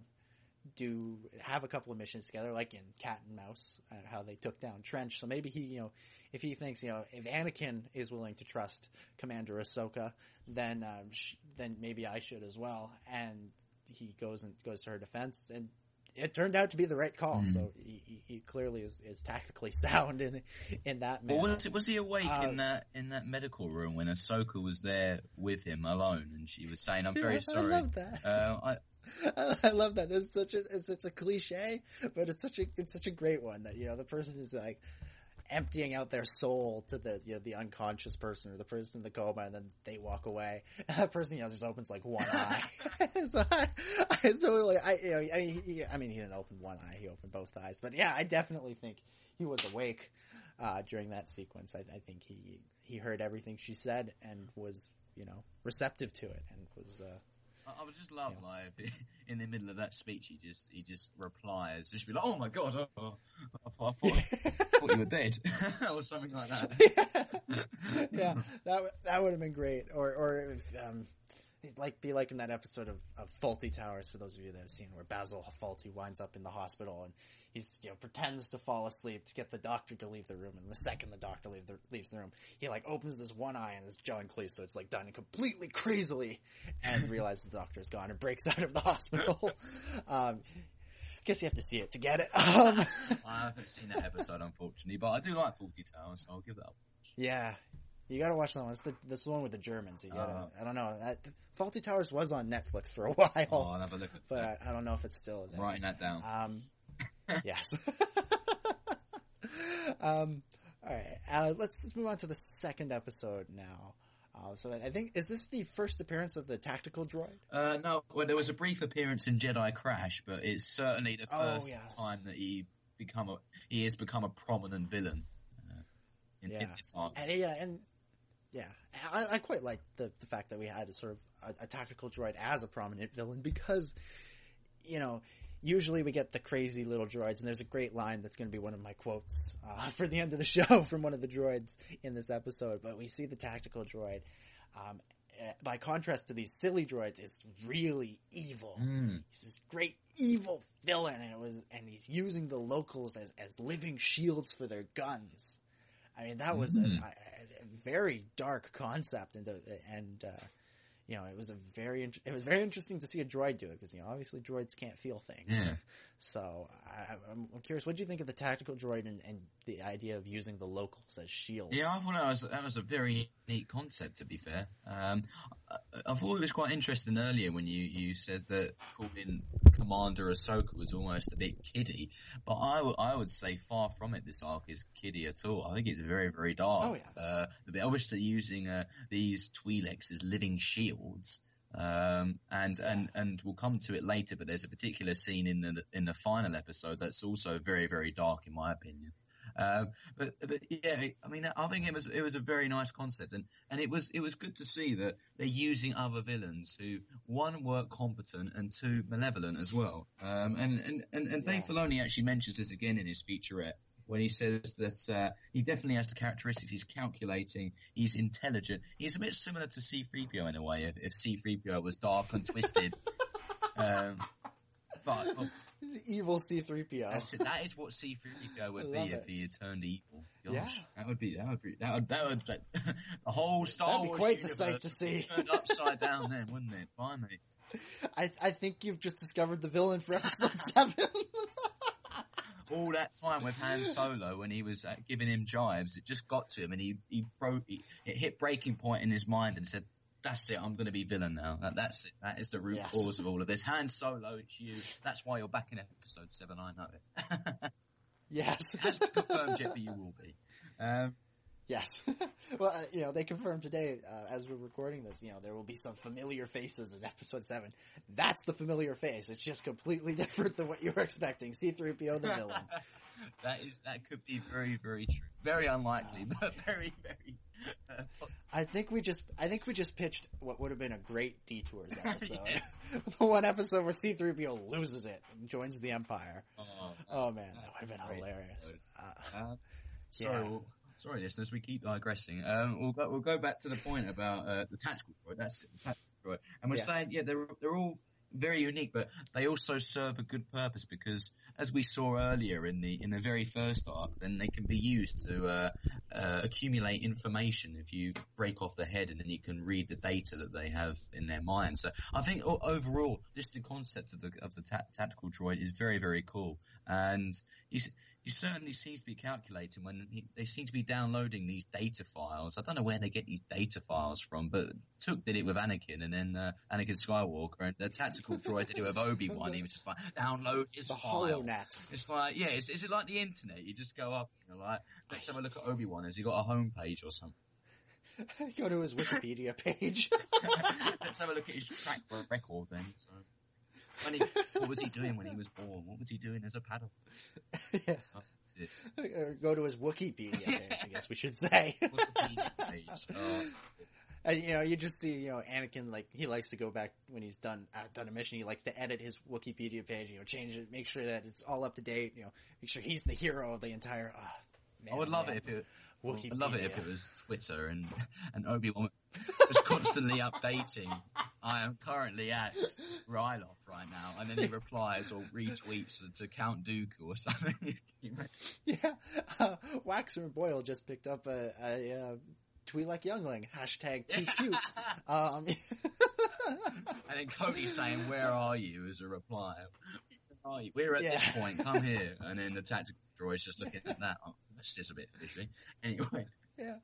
do have a couple of missions together, like in Cat and Mouse, uh, how they took down Trench. So maybe he, you know, if he thinks, you know, if Anakin is willing to trust Commander Ahsoka, then um, sh- then maybe I should as well. And he goes and goes to her defense, and it turned out to be the right call. So he, he- he clearly is, is tactically sound in in that Well, manner. was, was he awake Uh, in that in that medical room when Ahsoka was there with him alone, and she was saying, "I'm very sorry." I love that. Uh, I, I love that. It's such a it's, it's a cliche, but it's such a it's such a great one that you know the person is like emptying out their soul to the you know the unconscious person or the person in the coma, and then they walk away. And that person you know just opens like one eye. so I, I totally I you know I, he, I mean he didn't open one eye, he opened both eyes. But yeah, I definitely think he was awake uh, during that sequence. I, I think he he heard everything she said and was you know receptive to it and was. Uh, I I would just love like if in the middle of that speech he just he just replies, just be like, "Oh my god, oh, oh, I thought, I thought, you were dead," or something like that. yeah, that that would have been great. Or or um, like be like in that episode of, of Fawlty Towers for those of you that have seen where Basil Fawlty winds up in the hospital and he's you know pretends to fall asleep to get the doctor to leave the room and the second the doctor leave the, leaves the room he like opens this one eye and it's John Cleese so it's like done completely crazily and realizes the doctor's gone and breaks out of the hospital. um, guess you have to see it to get it. Um, I haven't seen that episode unfortunately, but I do like Fawlty Towers, so I'll give that. up. Yeah, you got to watch that one. It's the this one with the Germans. You got to. Uh. I don't know. That, Fawlty Towers was on Netflix for a while, Oh, I'll have a look but. I, I don't know if it's still there. Writing that down. Um, yes. um, all right. Uh, let's let's move on to the second episode now. Uh, so I think is this the first appearance of the tactical droid? Uh, no, well, there was a brief appearance in Jedi Crash, but it's certainly the Oh, first yeah. time that he become a he has become a prominent villain uh, in, Yeah. And yeah, and yeah, I, I quite like the the fact that we had a sort of a, a tactical droid as a prominent villain because, you know, usually we get the crazy little droids, and there's a great line that's going to be one of my quotes uh, for the end of the show from one of the droids in this episode. But we see the tactical droid. Um, eh, by contrast to these silly droids, is really evil. Mm. He's this great evil villain, and it was, and he's using the locals as as living shields for their guns. I mean, that was a, Mm. a, a very dark concept, and uh, and uh, you know, it was a very it was very interesting to see a droid do it because you know obviously droids can't feel things. Yeah. So I, I'm, I'm curious, what do you think of the tactical droid and, and the idea of using the locals as shields? Yeah, I thought that was that was a very neat concept. To be fair, um, I, I thought it was quite interesting earlier when you, you said that calling Commander Ahsoka was almost a bit kiddie, but I would I would say far from it. This arc is kiddie at all. I think it's very very dark. Oh, yeah. uh, obviously using uh, these Twi'leks as living shields. Um, and, and, and we'll come to it later, but there's a particular scene in the, in the final episode that's also very, very dark in my opinion. Um, but, but yeah, I mean, I think it was it was a very nice concept, and, and it was it was good to see that they're using other villains who one were competent and two malevolent as well. Um, and and and, and Dave Yeah. Filoni actually mentions this again in his featurette when he says that uh, he definitely has the characteristics. He's calculating, he's intelligent. He's a bit similar to C-3PO in a way. If, if C-3PO was dark and twisted, um, but. but evil C-3PO. that's it. That is what C-3PO would be love if it. he had turned evil. Gosh, Yeah. that would be that would be that would that would that, the whole Star That'd be Wars quite the sight to see. turned upside down then, wouldn't it? Blimey. I, I think you've just discovered the villain for episode seven. All that time with Han Solo when he was uh, giving him jibes, it just got to him and he he broke. He, it hit breaking point in his mind and said. That's it. I'm going to be villain now. That, that's it. That is the root Yes. cause of all of this. Han Solo, it's you. That's why you're back in episode seven. I know it. yes. confirmed but you will be. Um, Yes. well, uh, you know, they confirmed today, uh, as we're recording this, you know, there will be some familiar faces in episode 7. That's the familiar face. It's just completely different than what you were expecting. C-3PO the villain. that is that could be very very true. Very unlikely, but very very. Uh, I think we just, I think we just pitched what would have been a great detours episode. the one episode where C-3PO loses it and joins the Empire. oh, Oh man, that would have been hilarious. Uh, sorry, Yeah. Sorry, listeners. We keep digressing. Um, we'll go. We'll go back to the point about uh, the tactical droid. That's it, the tactical droid. And we're Yeah. saying, yeah, they're they're all very unique, but they also serve a good purpose because, as we saw earlier in the in the very first arc, then they can be used to uh, uh, accumulate information. If you break off the head, and then you can read the data that they have in their mind. So I think overall, just the concept of the of the ta- tactical droid is very very cool, and you. He certainly seems to be calculating when he, they seem to be downloading these data files. I don't know where they get these data files from, but Tuuk did it with Anakin, and then uh, Anakin Skywalker, and the tactical droid did it with Obi Wan. He was just like, download his the file. HoloNet. It's like, yeah, is, is it like the internet? You just go up, and you know, like, let's have a look at Obi Wan. Has he got a homepage or something? Go to his Wikipedia page. let's have a look at his track record then. So, when he, what was he doing when he was born? What was he doing as a paddle? yeah. Or Go to his Wikipedia page, I guess we should say. Oh, And, you know, you just see, you know, Anakin, like, he likes to go back when he's done, uh, done a mission, he likes to edit his Wikipedia page, you know, change it, make sure that it's all up to date, you know, make sure he's the hero of the entire, man, I would oh, love man. it if it. Wikipedia. I'd love it if it was Twitter and and Obi Wan was constantly updating. I am currently at Ryloth right now, and then he replies or retweets to Count Dooku or something. Can you imagine? Yeah, uh, Waxer and Boil just picked up a, a, uh Twi'lek Youngling, hashtag too cute. um, and then Cody saying, "Where are you?" as a reply. Where are you? We're at this point. Come here. And then the tactical droid's just looking at that. That's a bit fishy. Anyway, yeah.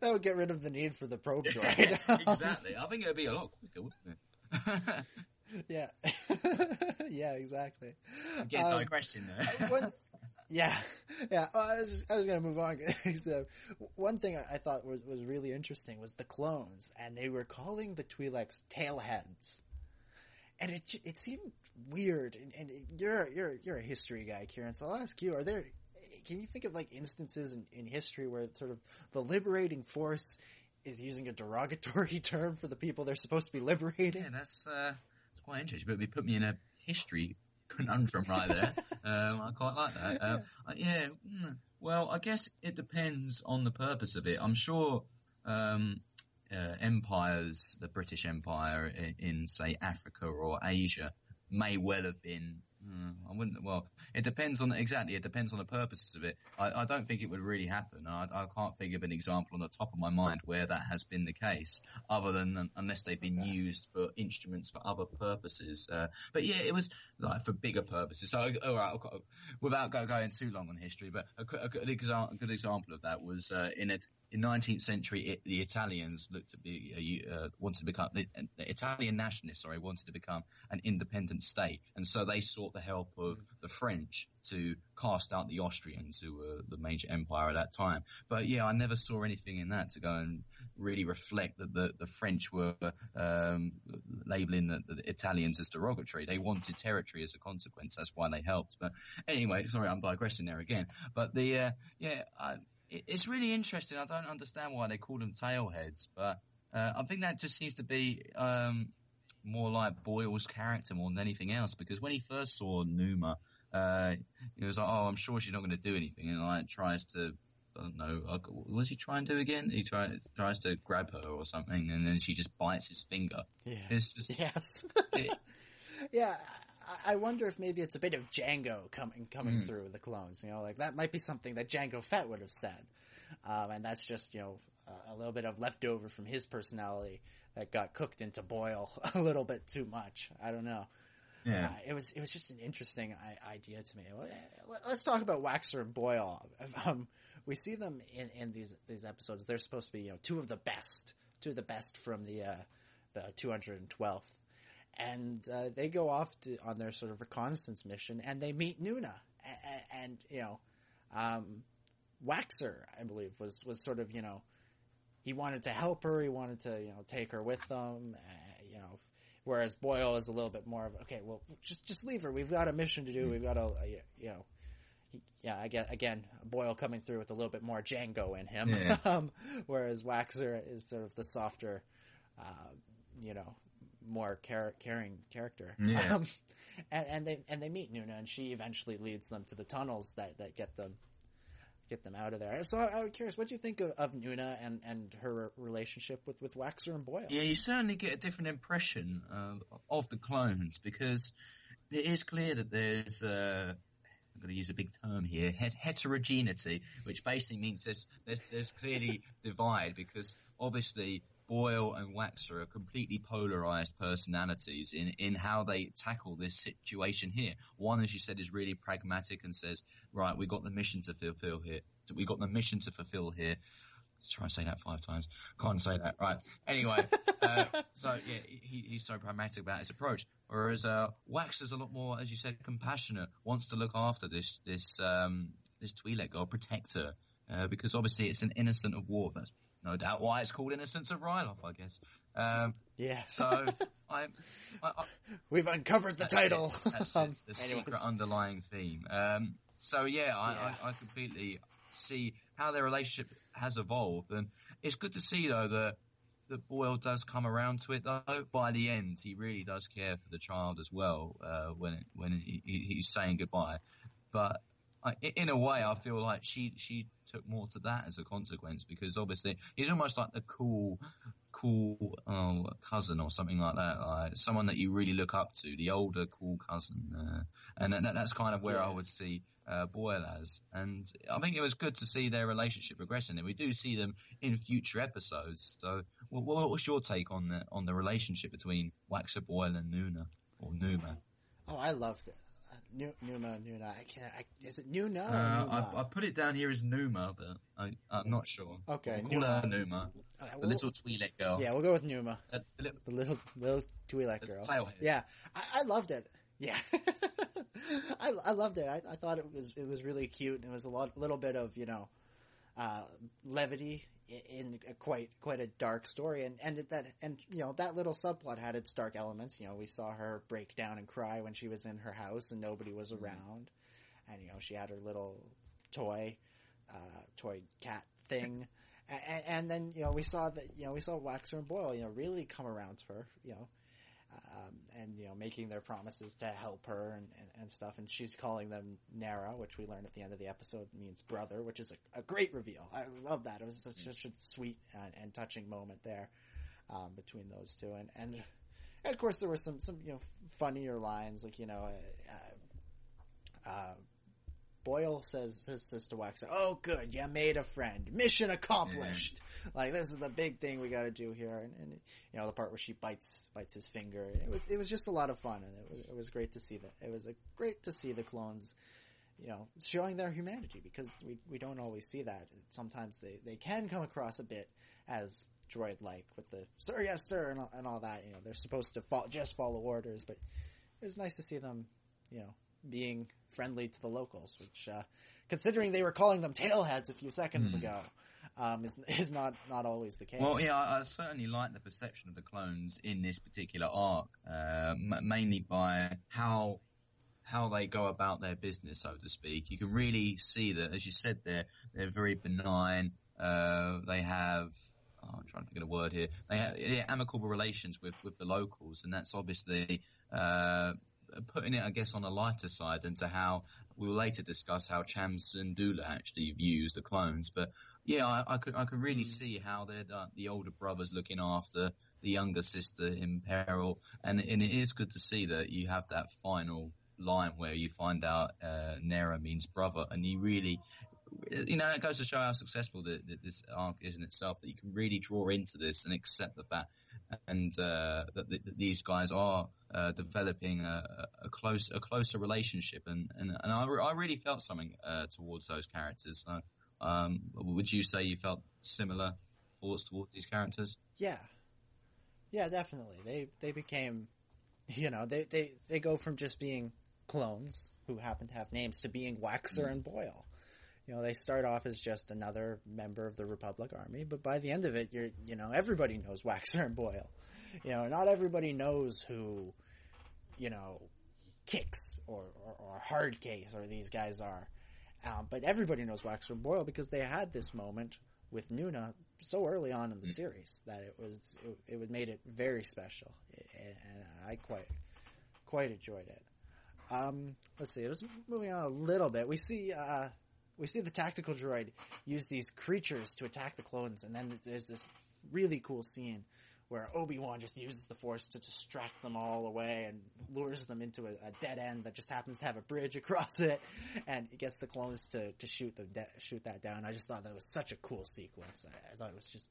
That would get rid of the need for the probe droid. exactly. I think it'd be a lot quicker, wouldn't it? yeah. yeah, exactly. Again, Um, digressing there. one, yeah, yeah. Oh, I was, I was going to move on. so, one thing I- I thought was, was really interesting was the clones, and they were calling the Twi'leks tailheads, and it it seemed weird. And, and you're you're you're a history guy, Ciaran. So I'll ask you: Are there? Can you think of like instances in, in history where sort of the liberating force is using a derogatory term for the people they're supposed to be liberating? Yeah, that's uh, that's quite interesting. But it put me in a history conundrum right there. um, I quite like that. Um, uh, yeah. mm, Well, I guess it depends on the purpose of it. I'm sure um, uh, empires, the British Empire in, in say Africa or Asia, may well have been. mm, I wouldn't. Well, it depends on exactly. It depends on the purposes of it. I, I don't think it would really happen. I, I can't think of an example on the top of my mind where that has been the case, other than unless they've been used for instruments for other purposes. Uh, but yeah, it was like for bigger purposes. So, all right, got- without go, going too long on history, but a, a good, example, a good example of that was uh, in it. In 19th century, it, the Italians looked to be uh, uh, wanted to become the, the Italian nationalists. Sorry, wanted to become an independent state, and so they sought the help of the French to cast out the Austrians, who were the major empire at that time. But yeah, I never saw anything in that to go and really reflect that the, the French were um, labeling the, the Italians as derogatory. They wanted territory as a consequence. That's why they helped. But anyway, sorry, I'm digressing there again. But the uh, yeah, I, it, it's really interesting. I don't understand why they call them tailheads, but uh, I think that just seems to be um, more like Boil's character more than anything else. Because when he first saw Numa, uh, he was like, "Oh, I'm sure she's not going to do anything," and like tries to. I don't know. What does he try and do again? He try, tries to grab her or something, and then she just bites his finger. Yeah. It's just Yes. it- yeah, I- wonder if maybe it's a bit of Jango coming coming Hmm. through the clones. You know, like that might be something that Jango Fett would have said, um, and that's just you know a little bit of leftover from his personality that got cooked into Boil a little bit too much. I don't know. Yeah. Uh, it was it was just an interesting idea to me. Eh, let- Let's talk about Waxer and Boil. Um, we see them in, in these these episodes. They're supposed to be you know two of the best, two of the best from the uh, the 212th, and uh, they go off to, on their sort of reconnaissance mission, and they meet Nuna, and, and you know, um, Waxer, I believe, was was sort of you know he wanted to help her, he wanted to you know take her with them, uh, you know. Whereas Boil is a little bit more of okay, well, just just leave her. We've got a mission to do. We've got a, you know, he, yeah. I get again Boil coming through with a little bit more Jango in him, Yeah. um, whereas Waxer is sort of the softer, uh, you know, more care- caring character. Yeah. Um, and, and they and they meet Nuna, and she eventually leads them to the tunnels that, that get them get them out of there. So I, was curious, what do you think of, of Nuna and, and her relationship with, with Waxer and Boil? Yeah, you certainly get a different impression uh, of the clones because it is clear that there's. Uh, I'm going to use a big term here: heterogeneity, which basically means there's there's, there's clearly divide because obviously Boil and Waxer are completely polarized personalities in in how they tackle this situation here. One, as you said, is really pragmatic and says, "Right, we got the mission to fulfill here. We got the mission to fulfill here." Let's try and say that five times. Can't say that. Right. Anyway, uh, so yeah, he, he's so pragmatic about his approach. Whereas uh, Wax is a lot more, as you said, compassionate. Wants to look after this this um, this Twi'lek girl, protect her, uh, because obviously it's an innocent of war. That's no doubt why it's called Innocents of Ryloth, I guess. Um, Yeah. so I, I, We've uncovered the that's title. It. That's it. The secret underlying theme. Um, so yeah, I, Yeah. I, I completely see how their relationship has evolved, and it's good to see though that that Boil does come around to it though. By the end, he really does care for the child as well uh, when when he, he, he's saying goodbye. But I, in a way, I feel like she she took more to that as a consequence because obviously he's almost like the cool cool oh, cousin or something like that, like someone that you really look up to, the older cool cousin, uh, and that, that's kind of where I would see uh, Boil as. And I think it was good to see their relationship progressing, and we do see them in future episodes. So, what, what was your take on the on the relationship between Waxer Boil and Nuna or Numa? Oh, I loved it. Nu- Numa, Nuna. I can't. I, is it Nuna? Uh, Numa? I, I put it down here as Numa, but I, I'm not sure. Okay, We'll call her Numa, Uh, the we'll- little Twi'lek girl. Yeah, we'll go with Numa, Uh, the little- the little little Twi'lek girl. tailhead. Yeah, I, I loved it. Yeah, I, I loved it. I, I thought it was it was really cute. and It was a lot, little bit of you know, uh, levity in a quite quite a dark story, and and it- that and you know that little subplot had its dark elements. You know, we saw her break down and cry when she was in her house and nobody was around, and you know she had her little toy, uh, toy cat thing. And, and then you know we saw that you know we saw Waxer and Boil you know really come around to her you know um, and you know making their promises to help her and, and, and stuff. And she's calling them Nerra which we learn at the end of the episode means brother which is a, a great reveal. I love that. It was such, such a sweet and, and touching moment there um, between those two. And, and and of course there were some some you know funnier lines like you know uh, uh, Boil says, says, says to Waxer, "Oh, good, you made a friend. Mission accomplished. Like this is the big thing we got to do here." And, and you know the part where she bites bites his finger. It was it was just a lot of fun, and it was it was great to see that. It was a great to see the clones, you know, showing their humanity because we we don't always see that. Sometimes they they can come across a bit as droid like with the sir yes sir and all, and all that. You know they're supposed to fo- just follow orders, but it was nice to see them, you know, being friendly to the locals, which, uh, considering they were calling them tailheads a few seconds Hmm. ago, um, is, is not, not always the case. Well, yeah, I, I certainly like the perception of the clones in this particular arc, uh, m- mainly by how how they go about their business, so to speak. You can really see that, as you said, they're they're very benign. Uh, they have. Oh, I'm trying to think of a word here. They have yeah, amicable relations with, with the locals, and that's obviously uh, putting it, I guess, on a lighter side into how we'll later discuss how Cham Syndulla actually views the clones. But yeah, I, I could I could really see how they're the, the older brothers looking after the younger sister in peril, and and it is good to see that you have that final line where you find out uh, Nerra means brother, and you really. You know, it goes to show how successful the, the, this arc is in itself. That you can really draw into this and accept the fact, and uh, that, that these guys are uh, developing a, a close, a closer relationship, and and, and I, re- I really felt something uh, towards those characters. So, um, would you say you felt similar thoughts towards these characters? yeah. Yeah, definitely. They, they became, you know, they, they, they go from just being clones who happen to have names to being Waxer and Boil. You know, they start off as just another member of the Republic Army, but by the end of it, you're, you know, everybody knows Waxer and Boil. You know, not everybody knows who, you know, Kix or, or, or Hardcase or these guys are. Um, but everybody knows Waxer and Boil because they had this moment with Nuna so early on in the series that it was it, it made it very special, and, and I quite quite enjoyed it. Um, let's see. Let's moving on a little bit. We see uh, we see the tactical droid use these creatures to attack the clones, and then there's this really cool scene where Obi Wan just uses the Force to distract them all away and lures them into a, a, dead end that just happens to have a bridge across it, and it gets the clones to to shoot the de- shoot that down. I just thought that was such a cool sequence. I, I thought it was just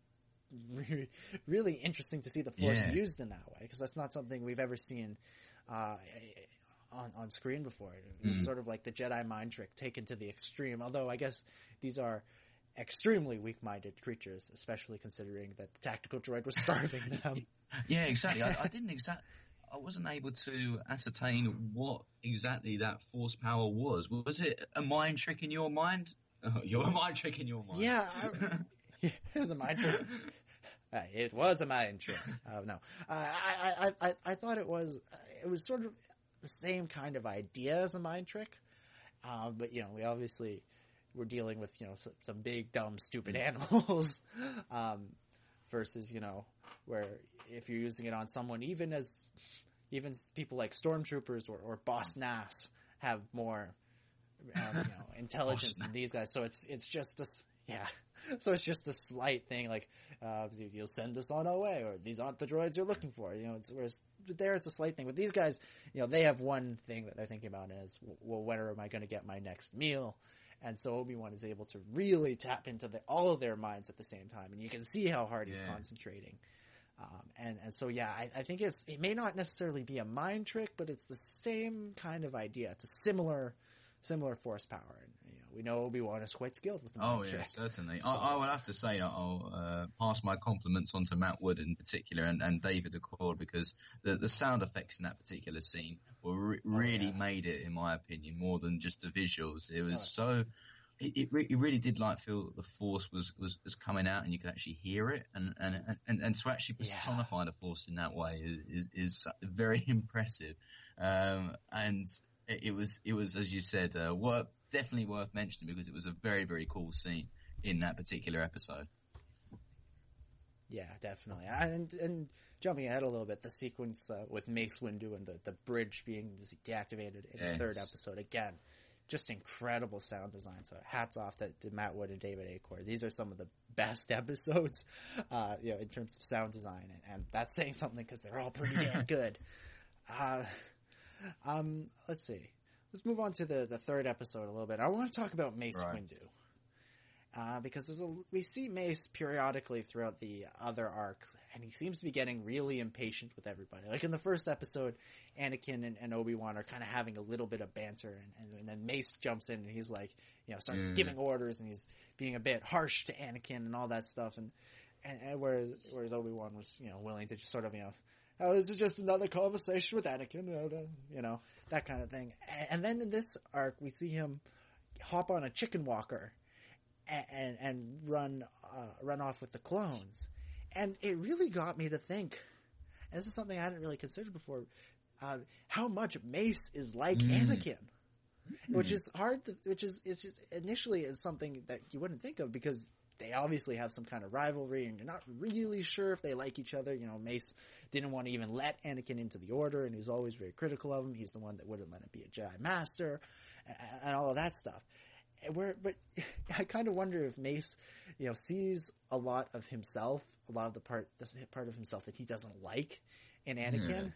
really, really interesting to see the Force Yeah. used in that way because that's not something we've ever seen. Uh, on, on screen before. It was Mm. sort of like the Jedi mind trick taken to the extreme. Although I guess these are extremely weak-minded creatures, especially considering that the tactical droid was starving them. Yeah, exactly. I, I didn't exact. I wasn't able to ascertain what exactly that force power was. Was it a mind trick in your mind? Oh, your mind trick in your mind. yeah, I, it was a mind trick. Uh, it was a mind trick. Oh no, uh, I, I, I, I thought it was. It was sort of the same kind of idea as a mind trick, uh, but you know, we obviously were dealing with you know some, some big, dumb, stupid animals, um, versus you know where if you're using it on someone, even as even people like stormtroopers or, or Boss Nass have more um, you know, intelligence than these guys. So it's it's just this, yeah. So it's just a slight thing, like uh, you- you'll send us on our way, or these aren't the droids you're looking for. You know, it's whereas there it's a slight thing. But these guys, you know, they have one thing that they're thinking about is, well, when am I going to get my next meal? And so Obi Wan is able to really tap into the, all of their minds at the same time, and you can see how hard he's concentrating. Um, and and so yeah, I, I think it's it may not necessarily be a mind trick, but it's the same kind of idea. It's a similar similar force power, and we know Obi Wan is quite skilled with the Oh yeah, certainly. So- I, I would have to say I'll uh, pass my compliments on to Matt Wood in particular and, and David Acord because the, the sound effects in that particular scene were re- really Oh, yeah. made it, in my opinion, more than just the visuals. It was Oh. so. It, it, re- it really did like feel that the force was, was, was coming out and you could actually hear it and and, and, and to actually Yeah. personify the force in that way is, is, is very impressive. Um, and it, it was it was as you said, uh, worth, definitely worth mentioning because it was a very very cool scene in that particular episode. Yeah, definitely. And and jumping ahead a little bit, the sequence uh, with Mace Windu and the, the bridge being deactivated in the third episode again, just incredible sound design. So hats off to, to Matt Wood and David Acord. These are some of the best episodes, uh, you know, in terms of sound design, and, and that's saying something because they're all pretty damn good. Uh, um, let's see. Let's move on to the, the third episode a little bit. I want to talk about Mace Right. Windu. Uh, because there's a, we see Mace periodically throughout the other arcs, and he seems to be getting really impatient with everybody. Like in the first episode, Anakin and, and Obi Wan are kind of having a little bit of banter, and, and, and then Mace jumps in and he's like, you know, starts Yeah. giving orders, and he's being a bit harsh to Anakin and all that stuff, and and, and whereas whereas Obi Wan was, you know, willing to just sort of, you know, oh, this is just another conversation with Anakin, uh, uh, you know, that kind of thing. And, then in this arc, we see him hop on a chicken walker and and, and run uh, run off with the clones, and it really got me to think. And this is something I hadn't really considered before. Uh, how much Mace is like Mm. Anakin, which is hard. To, which is it's just, initially is something that you wouldn't think of because they obviously have some kind of rivalry, and you're not really sure if they like each other. You know, Mace didn't want to even let Anakin into the Order, and he was always very critical of him. He's the one that wouldn't let him be a Jedi Master, and, and all of that stuff. And Where, but I kind of wonder if Mace, you know, sees a lot of himself, a lot of the part, the part of himself that he doesn't like in Anakin, hmm.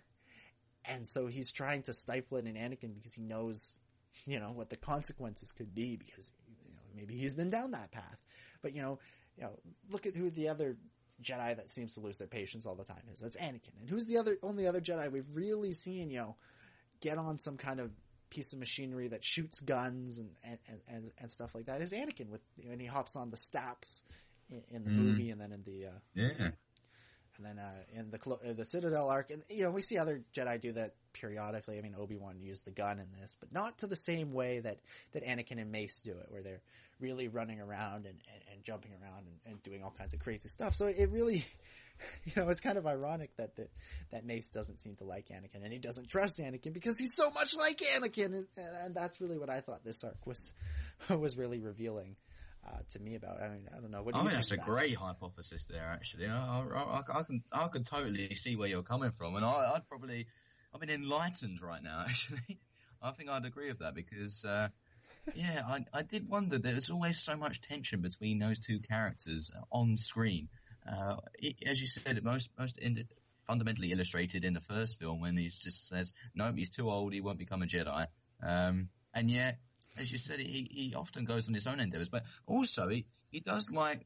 and so he's trying to stifle it in Anakin because he knows, you know, what the consequences could be because you know maybe he's been down that path. But you know, you know, look at who the other Jedi that seems to lose their patience all the time is. That's Anakin. And who's the other only other Jedi we've really seen, you know, get on some kind of piece of machinery that shoots guns and and, and, and stuff like that is Anakin with you know, and he hops on the steps in, in the Mm. movie and then in the uh, Yeah, and then uh, in the uh, the Citadel arc, and you know we see other Jedi do that periodically. I mean, Obi Wan used the gun in this, but not to the same way that that Anakin and Mace do it, where they're really running around and, and, and jumping around and, and doing all kinds of crazy stuff. So it really, you know, it's kind of ironic that the, that Mace doesn't seem to like Anakin and he doesn't trust Anakin because he's so much like Anakin, and, and, and that's really what I thought this arc was was really revealing. Uh, to me about. I mean, I don't know. What do I mean, that's a that? great hypothesis there. Actually, I, I, I, can I can totally see where you're coming from, and I, I'd probably I've been enlightened right now. Actually, I think I'd agree with that because uh, yeah, I, I did wonder. There's always so much tension between those two characters on screen. Uh, it, as you said, most most in, fundamentally illustrated in the first film when he just says, "No, he's too old. He won't become a Jedi," um, and yet as you said, he, he often goes on his own endeavors, but also he, he does like,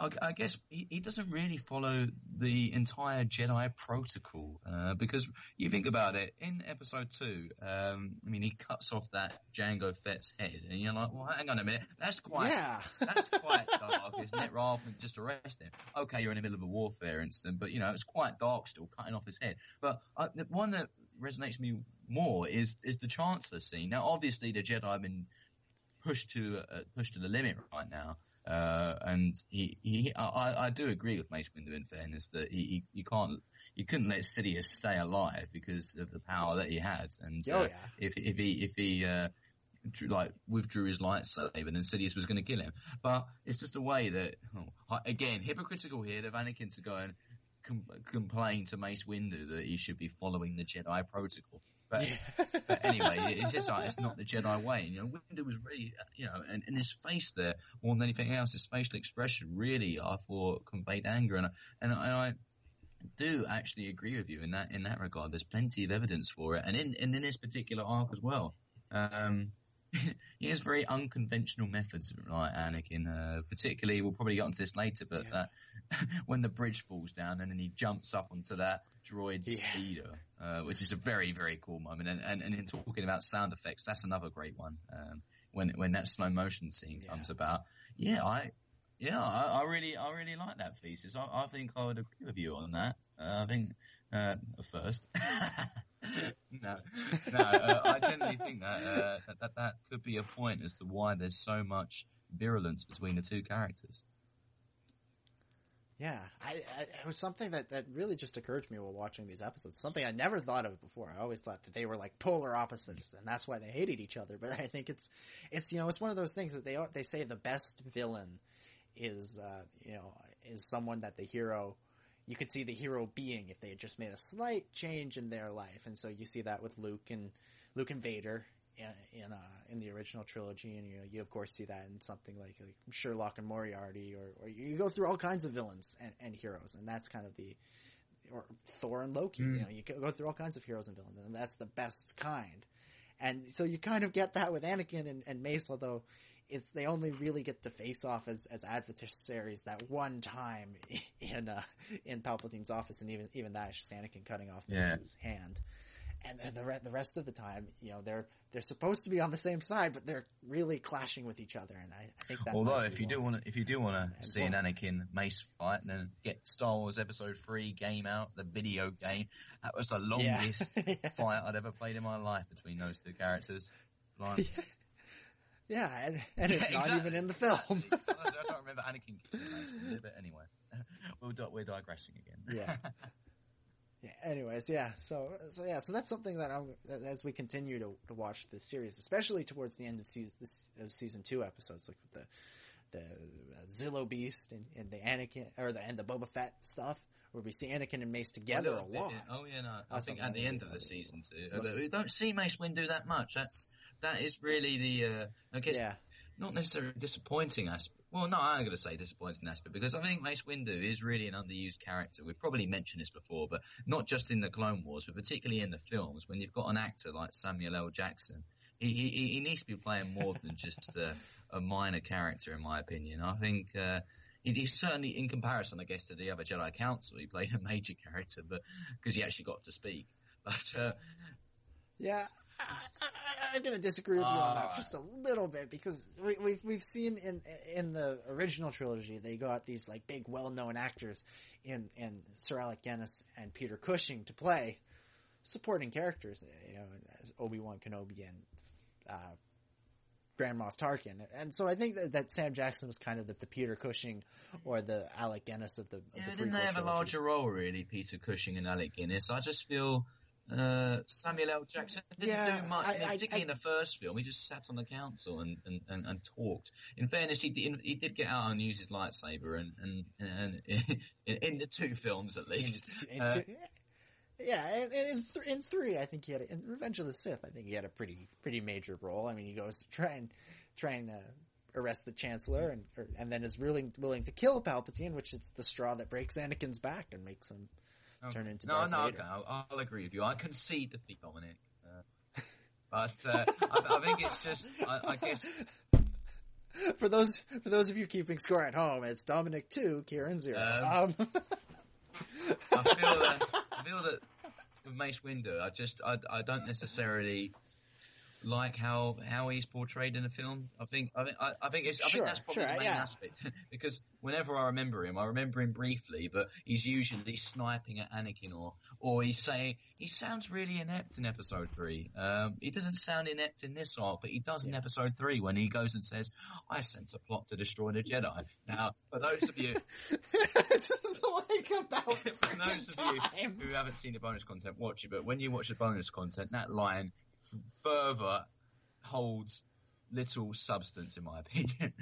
I, I guess he, he doesn't really follow the entire Jedi protocol, uh, because you think about it, in episode two, um, I mean, he cuts off that Jango Fett's head, and you're like, well, hang on a minute, that's quite, Yeah. that's quite dark, isn't it? Rather than just arrest him. Okay, you're in the middle of a warfare incident, but you know, it's quite dark still, cutting off his head. But uh, the one that resonates with me more is is the Chancellor scene. Now, obviously, the Jedi have been pushed to uh, pushed to the limit right now. Uh, and he, he, I, I do agree with Mace Windu in fairness that he, he, you can't, you couldn't let Sidious stay alive because of the power that he had. And Oh, uh, yeah. if if he if he uh, drew, like withdrew his lightsaber, then Sidious was going to kill him. But it's just a way that, oh, again, hypocritical here of Anakin to go and com- complain to Mace Windu that he should be following the Jedi protocol. But, but anyway, it's just like, it's not the Jedi way. And, you know, Windu was really, you know, and, and his face there, more than anything else, his facial expression really, I thought, conveyed anger. And, I- and, I- and I do actually agree with you in that, in that regard. There's plenty of evidence for it. And in, and in this particular arc as well. Um, he has very unconventional methods, like Anakin. Uh, particularly, we'll probably get onto this later, but Yeah. uh, when the bridge falls down and then he jumps up onto that droid Yeah. speeder, uh, which is a very very cool moment. And, and and in talking about sound effects, that's another great one. Um, when when that slow motion scene Yeah. comes about, yeah, I. Yeah, I, I really, I really like that thesis. I, I think I would agree with you on that. Uh, I think uh, first, no, no, uh, I generally think that, uh, that that that could be a point as to why there's so much virulence between the two characters. Yeah, I, I, it was something that, that really just occurred to me while watching these episodes. Something I never thought of before. I always thought that they were like polar opposites, and that's why they hated each other. But I think it's, it's you know, it's one of those things that they they say the best villain is, uh, you know, is someone that the hero, you could see the hero being if they had just made a slight change in their life. And so you see that with Luke and Luke and Vader in in, uh, in the original trilogy, and you know, you of course see that in something like, like Sherlock and Moriarty, or, or you go through all kinds of villains and, and heroes, and that's kind of the or Thor and Loki. You know, you go go through all kinds of heroes and villains, and that's the best kind. And so you kind of get that with Anakin and, and Mace, although it's they only really get to face off as, as adversaries that one time in uh, in Palpatine's office, and even even that is just Anakin cutting off Yeah. Mace's hand. And then the re- the rest of the time, you know, they're they're supposed to be on the same side, but they're really clashing with each other. And I, I think that. Although, might if you do want to, if you do want to see an? Anakin Mace fight, and then get Star Wars Episode Three game out, the video game. That was the Yeah. longest Yeah. fight I'd ever played in my life between those two characters. Like, yeah, and, and it's Yeah, not even in the film. I don't remember Anakin killing Mace Windu, but anyway, we'll, we're digressing again. Yeah. Yeah. Anyways, yeah. So, so yeah. So that's something that I'm as we continue to, to watch the series, especially towards the end of season this, of season two episodes, like with the the uh, Zillo Beast and, and the Anakin or the and the Boba Fett stuff, where we see Anakin and Mace together a bit, lot. yeah. Oh yeah, no. I think at the end of the that would be season two, uh, we don't see Mace Windu that much. That's that is really the uh, I guess Yeah. not necessarily disappointing aspect. Well, no, I'm going to say disappointing aspect because I think Mace Windu is really an underused character. We've probably mentioned this before, but not just in the Clone Wars, but particularly in the films. When you've got an actor like Samuel L. Jackson, he he, he needs to be playing more than just a, a minor character, in my opinion. I think. Uh, he- He's certainly, in comparison, I guess, to the other Jedi Council, he played a major character, but because he actually got to speak. But uh, Yeah. I, am going to disagree with you on that just a little bit because we, we've we've seen in in the original trilogy they got these like big well known actors in in Sir Alec Guinness and Peter Cushing to play supporting characters, you know, as Obi Wan Kenobi and uh, Grand Moff Tarkin, and so I think that, that Sam Jackson was kind of the, the Peter Cushing or the Alec Guinness of the. Of Yeah, the didn't they have a larger role, really, Peter Cushing and Alec Guinness? I just feel uh, Samuel L. Jackson didn't Yeah, do much, I- I particularly I- in the first film. He just sat on the council and, and, and, and talked. In fairness, he did, he did get out and use his lightsaber, and, and, and in, in the two films at least. In- in Uh, yeah, and, and in, th- in three, I think he had a, in Revenge of the Sith. I think he had a pretty pretty major role. I mean, he goes to try and try and uh, arrest the Chancellor, and or, and then is willing willing to kill Palpatine, which is the straw that breaks Anakin's back and makes him turn into no, Darth no, Vader. okay, I'll, I'll agree with you. I concede defeat, Dominic. Uh, but uh, I, I think it's just, I, I guess, For those for those of you keeping score at home, it's Dominic two, Ciaran zero. Um, I feel that I feel that with Mace Windu, I just I, I don't necessarily like how how he's portrayed in the film. I think I think I, think it's I Sure, think that's probably sure, the main yeah. aspect because whenever I remember him, I remember him briefly, but he's usually sniping at Anakin or or he's saying he sounds really inept in Episode Three. Um, he doesn't sound inept in this arc, but he does in Episode Three when he goes and says, "I sense a plot to destroy the Jedi." Now, for those of you like about for those of you time. who haven't seen the bonus content, watch it. But when you watch the bonus content, that line further holds little substance, in my opinion.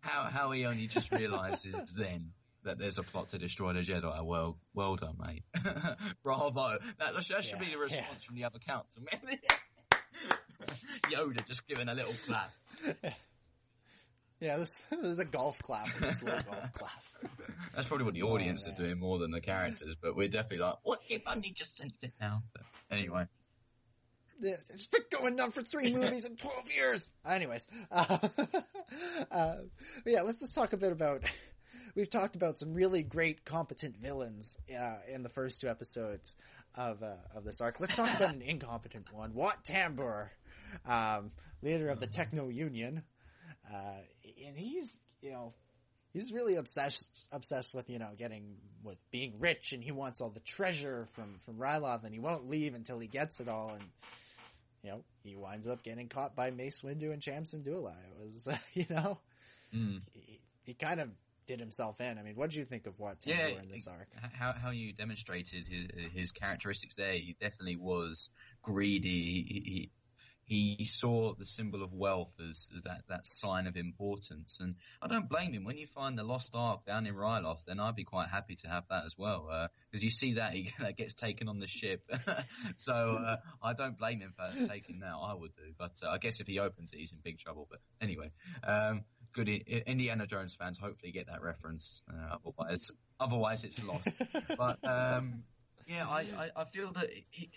how how he only just realizes then that there's a plot to destroy the Jedi. Well, well done, mate. Bravo. That, that should be the response yeah. from the other council. Yoda just giving a little clap. Yeah, this, this is a golf clap, a slow golf clap. That's probably what the audience man. are doing more than the characters, but we're definitely like, what if only just sensed it now? But anyway. It's been going on for three movies in 12 years. Anyways, uh, uh, yeah, let's, let's talk a bit about, we've talked about some really great competent villains, uh, in the first two episodes of, uh, of this arc. Let's talk about an incompetent one. Wat Tambor, um, leader of the Techno Union. Uh, and he's, you know, he's really obsessed obsessed with you know getting with being rich and he wants all the treasure from from Rylov and he won't leave until he gets it all and you know he winds up getting caught by Mace Windu and Cham Syndulla. It was you know Mm. he, he kind of did himself in. I mean, what did you think of what Yeah, in this arc? how how you demonstrated his his characteristics there. He definitely was greedy. He, he saw the symbol of wealth as that that sign of importance, and I don't blame him. When you find the lost ark down in Ryloth, then I'd be quite happy to have that as well, because you see that he that gets taken on the ship. so uh, I don't blame him for taking that. I would do, but uh, I guess if he opens it, he's in big trouble. But anyway. Um, Good Indiana Jones fans hopefully get that reference. Uh, otherwise, otherwise it's lost. but um, yeah, I, I, I feel that he,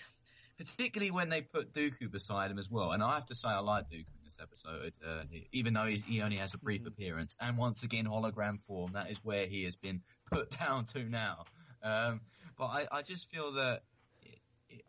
particularly when they put Dooku beside him as well. And I have to say, I like Dooku in this episode, uh, even though he, he only has a brief appearance. And once again, hologram form. That is where he has been put down to now. Um, but I, I just feel that.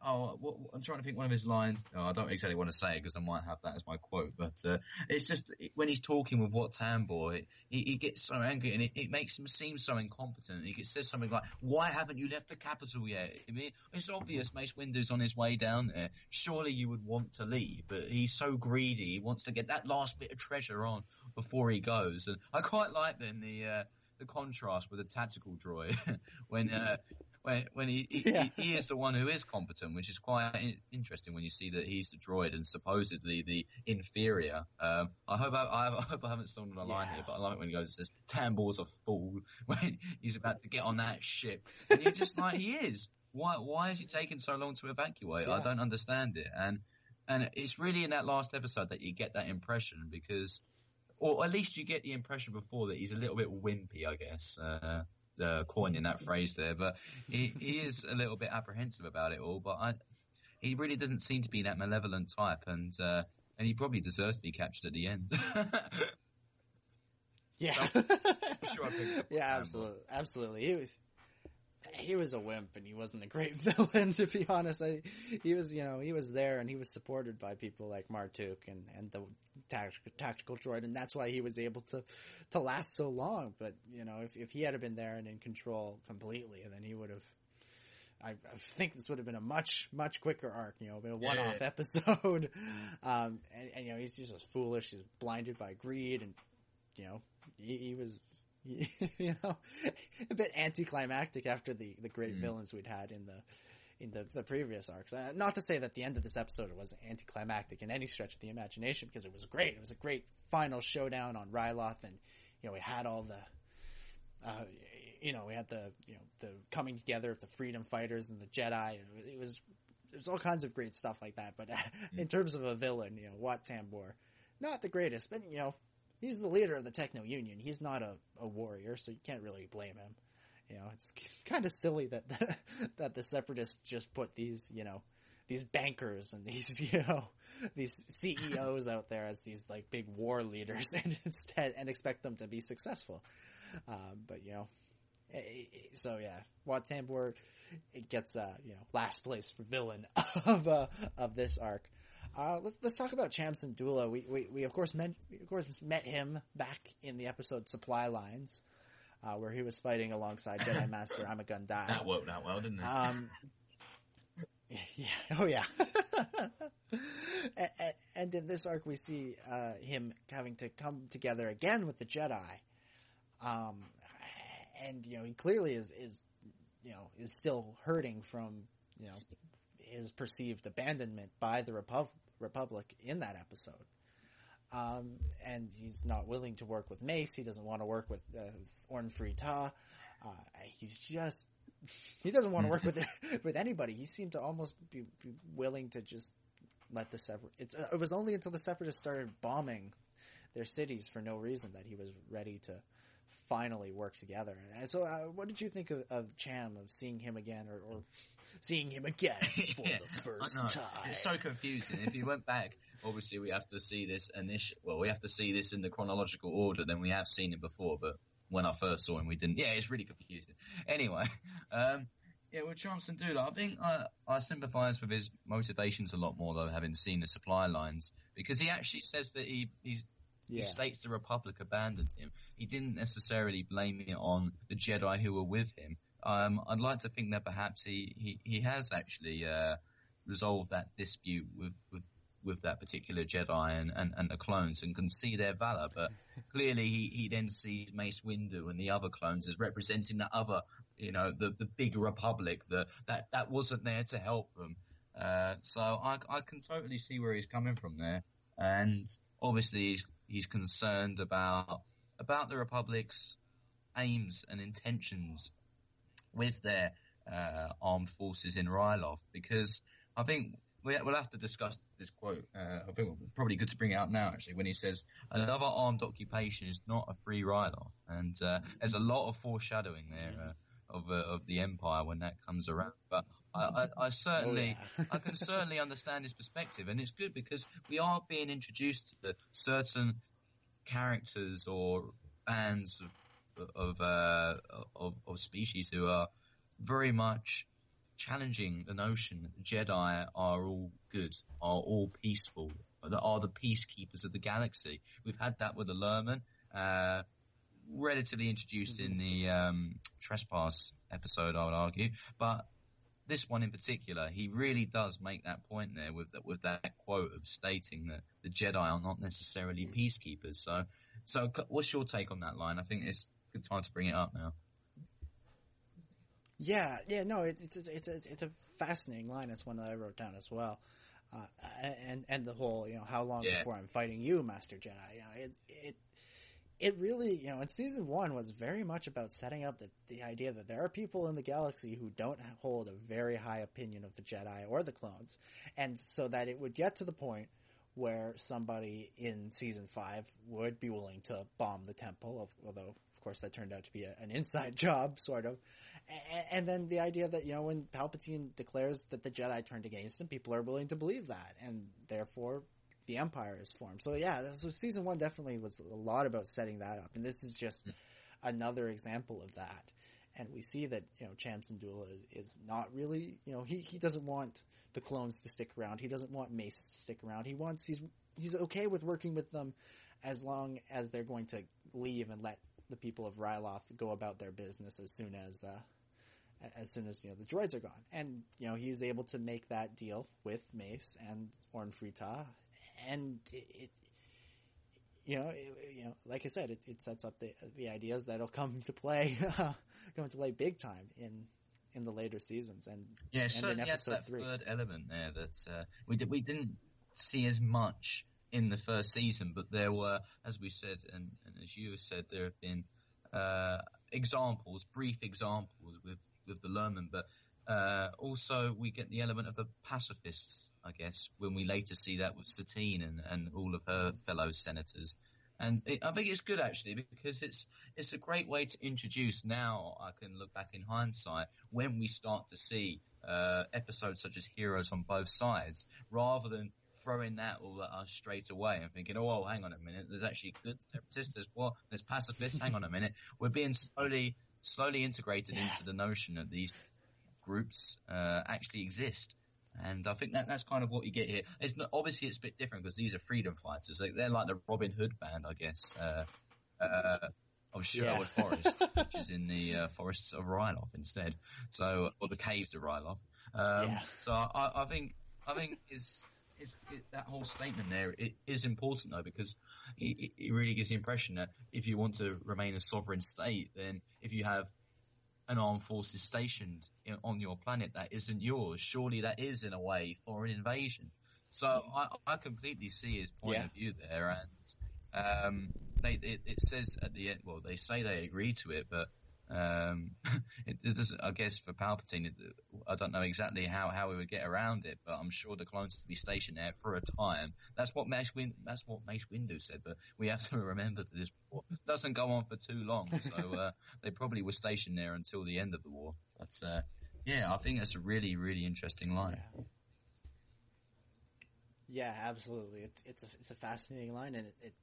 Oh, I'm trying to think one of his lines. Oh, I don't exactly want to say it because I might have that as my quote, but uh, it's just when he's talking with Wat Tambor, he, he gets so angry and it, it makes him seem so incompetent. He says something like, "Why haven't you left the capital yet?" I mean, it's obvious Mace Windu's on his way down there. Surely you would want to leave, but he's so greedy. He wants to get that last bit of treasure on before he goes. And I quite like then the uh, the contrast with the tactical droid when. Uh, when, when he, he, Yeah. he, he is the one who is competent, which is quite interesting when you see that he's the droid and supposedly the inferior. Um, I hope I, I, hope I haven't stolen a line Yeah. here, but I like it when he goes and says, Tambor's a fool when he's about to get on that ship. And you're just like, he is. Why, why is it taking so long to evacuate? I don't understand it. And, and it's really in that last episode that you get that impression because, or at least you get the impression before that he's a little bit wimpy, I guess. Uh, uh, coining that phrase there, but he, he is a little bit apprehensive about it all. But I, he really doesn't seem to be that malevolent type, and uh, and he probably deserves to be captured at the end. Yeah, sure picked up yeah, absolutely, absolutely. He was he was a wimp and he wasn't a great villain to be honest. I, he was, you know, he was there and he was supported by people like Mar Tuuk and, and the tactical, tactical droid and that's why he was able to, to last so long. But, you know, if, if he had been there and in control completely, then he would have, I, I think this would have been a much, much quicker arc, you know, been a one-off Yeah. episode. Um, and, and, you know, he's just foolish, he's blinded by greed and, you know, he, he was, you know, a bit anticlimactic after the, the great Mm. villains we'd had in the, in the, the previous arcs. Uh, not to say that the end of this episode was anticlimactic in any stretch of the imagination, because it was great. It was a great final showdown on Ryloth, and you know we had all the, uh, you know, we had the you know the coming together of the freedom fighters and the Jedi. and It was there's all kinds of great stuff like that. But in terms of a villain, you know, Wat Tambor, not the greatest, but you know, he's the leader of the Techno Union. He's not a, a warrior, so you can't really blame him. You know, it's kind of silly that the, that the separatists just put these, you know, these bankers and these, you know, these CEOs out there as these like big war leaders and instead and expect them to be successful. Um, but you know, eh, eh, so yeah, Wat Tambor it gets uh, you know last place for villain of uh, of this arc. Uh, let's, let's talk about Cham Syndulla. We, we, we of course met, of course met him back in the episode Supply Lines, uh, where he was fighting alongside Jedi Master Ima-Gun Di. That worked out well, didn't it? Um, yeah. Oh, yeah. and, and in this arc, we see uh, him having to come together again with the Jedi. Um, and you know, he clearly is is you know is still hurting from you know his perceived abandonment by the Repub- Republic in that episode. Um, and he's not willing to work with Mace. He doesn't want to work with uh, Orn Free Ta. Uh, he's just he doesn't want to work with with anybody. He seemed to almost be, be willing to just let the separate. Uh, it was only until the separatists started bombing their cities for no reason that he was ready to finally work together. And so, uh, what did you think of, of Cham of seeing him again, or, or seeing him again for Yeah, the first time? It's so confusing. If you went back, obviously we have to see this initial. Well, we have to see this in the chronological order. Then we have seen it before, but when I first saw him, we didn't. Yeah, it's really confusing. Anyway, um, yeah, with Cham Syndulla, I think I, I sympathise with his motivations a lot more though, having seen the supply lines, because he actually says that he he's he states the Republic abandoned him. He didn't necessarily blame it on the Jedi who were with him. Um, I'd like to think that perhaps he, he, he has actually uh, resolved that dispute with, with, with that particular Jedi and, and, and the clones and can see their valor. But clearly he, he then sees Mace Windu and the other clones as representing the other, you know, the, the big Republic that, that, that wasn't there to help them. Uh, so I, I can totally see where he's coming from there. And obviously he's, he's concerned about, about the Republic's aims and intentions with their, uh, armed forces in Ryloth because I think we, we'll have to discuss this quote. Uh, I think probably good to bring it out now actually when he says another armed occupation is not a free Ryloth and, uh, there's a lot of foreshadowing there, uh, of, uh, of the Empire when that comes around. But I, I, I certainly, Oh, yeah. I can certainly understand his perspective, and it's good because we are being introduced to certain characters or bands of of, uh, of of species who are very much challenging the notion that Jedi are all good, are all peaceful, that are the peacekeepers of the galaxy. We've had that with the Lurmen, uh, relatively introduced in the um, trespass episode, I would argue, but this one in particular, he really does make that point there with that with that quote of stating that the Jedi are not necessarily peacekeepers. So, so what's your take on that line? I think it's a good time to bring it up now. Yeah, yeah, no, it, it's a, it's a it's a fascinating line. It's one that I wrote down as well, uh, and and the whole you know how long Yeah. before I'm fighting you, Master Jedi. You know, it it it really you know in season one was very much about setting up the the idea that there are people in the galaxy who don't hold a very high opinion of the Jedi or the clones, and so that it would get to the point where somebody in season five would be willing to bomb the temple, although of course that turned out to be a, an inside job, sort of. A- And then the idea that, you know, when Palpatine declares that the Jedi turned against him, people are willing to believe that, and therefore the Empire is formed. So yeah, so season one definitely was a lot about setting that up, and this is just another example of that. and we see that you know Cham Syndulla is, is not really you know he he doesn't want the clones to stick around. He doesn't want Mace to stick around. He wants he's he's okay with working with them as long as they're going to leave and let the people of Ryloth go about their business as soon as uh, as soon as you know the droids are gone. And you know he's able to make that deal with Mace and Orn Free Ta, and it, it you know, it, you know, like I said, it, it sets up the the ideas that'll come to play, come to play big time in in the later seasons and yeah, and certainly in has episode that three. third element there that uh, we did, we didn't see as much in the first season, but there were, as we said, and, and as you said, there have been uh, examples, brief examples with with the Lurmen, but uh, also we get the element of the pacifists, I guess, when we later see that with Satine and, and all of her fellow senators. And it, I think it's good actually because it's it's a great way to introduce. Now I can look back in hindsight when we start to see uh, episodes such as Heroes on both sides, rather than throwing that all at us straight away and thinking, oh, well, hang on a minute, there's actually good separatists, there's what, there's pacifists. hang on a minute, we're being slowly slowly integrated into the notion that these groups uh, actually exist. And I think that that's kind of what you get here. It's not, obviously it's a bit different because these are freedom fighters. Like, they're like the Robin Hood band, I guess, uh, uh, of Sherwood Yeah. Forest, which is in the uh, forests of Ryloth instead. So, or the caves of Ryloth. Um, Yeah. So I, I think I think is is it, that whole statement there it is important though because it- it really gives the impression that if you want to remain a sovereign state, then if you have an armed forces stationed in, on your planet that isn't yours, surely that is in a way foreign invasion. So I, I completely see his point Yeah. of view there, and um, they it, it says at the end, well, they say they agree to it, but um, it. I guess for Palpatine, it, I don't know exactly how how we would get around it, but I'm sure the clones to be stationed there for a time. That's what Mace Win, that's what Mace Windu said, but we have to remember that this war doesn't go on for too long, so uh, they probably were stationed there until the end of the war. But uh, yeah, I think that's a really really interesting line. Yeah. Yeah, absolutely. It, it's a it's a fascinating line, and it, it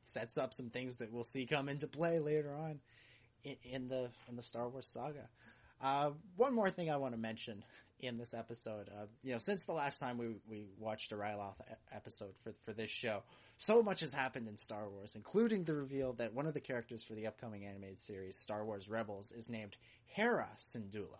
sets up some things that we'll see come into play later on in, the in the Star Wars saga. Uh, one more thing I want to mention in this episode, uh, you know, since the last time we we watched a Ryloth episode for for this show, so much has happened in Star Wars, including the reveal that one of the characters for the upcoming animated series, Star Wars Rebels, is named Hera Syndulla.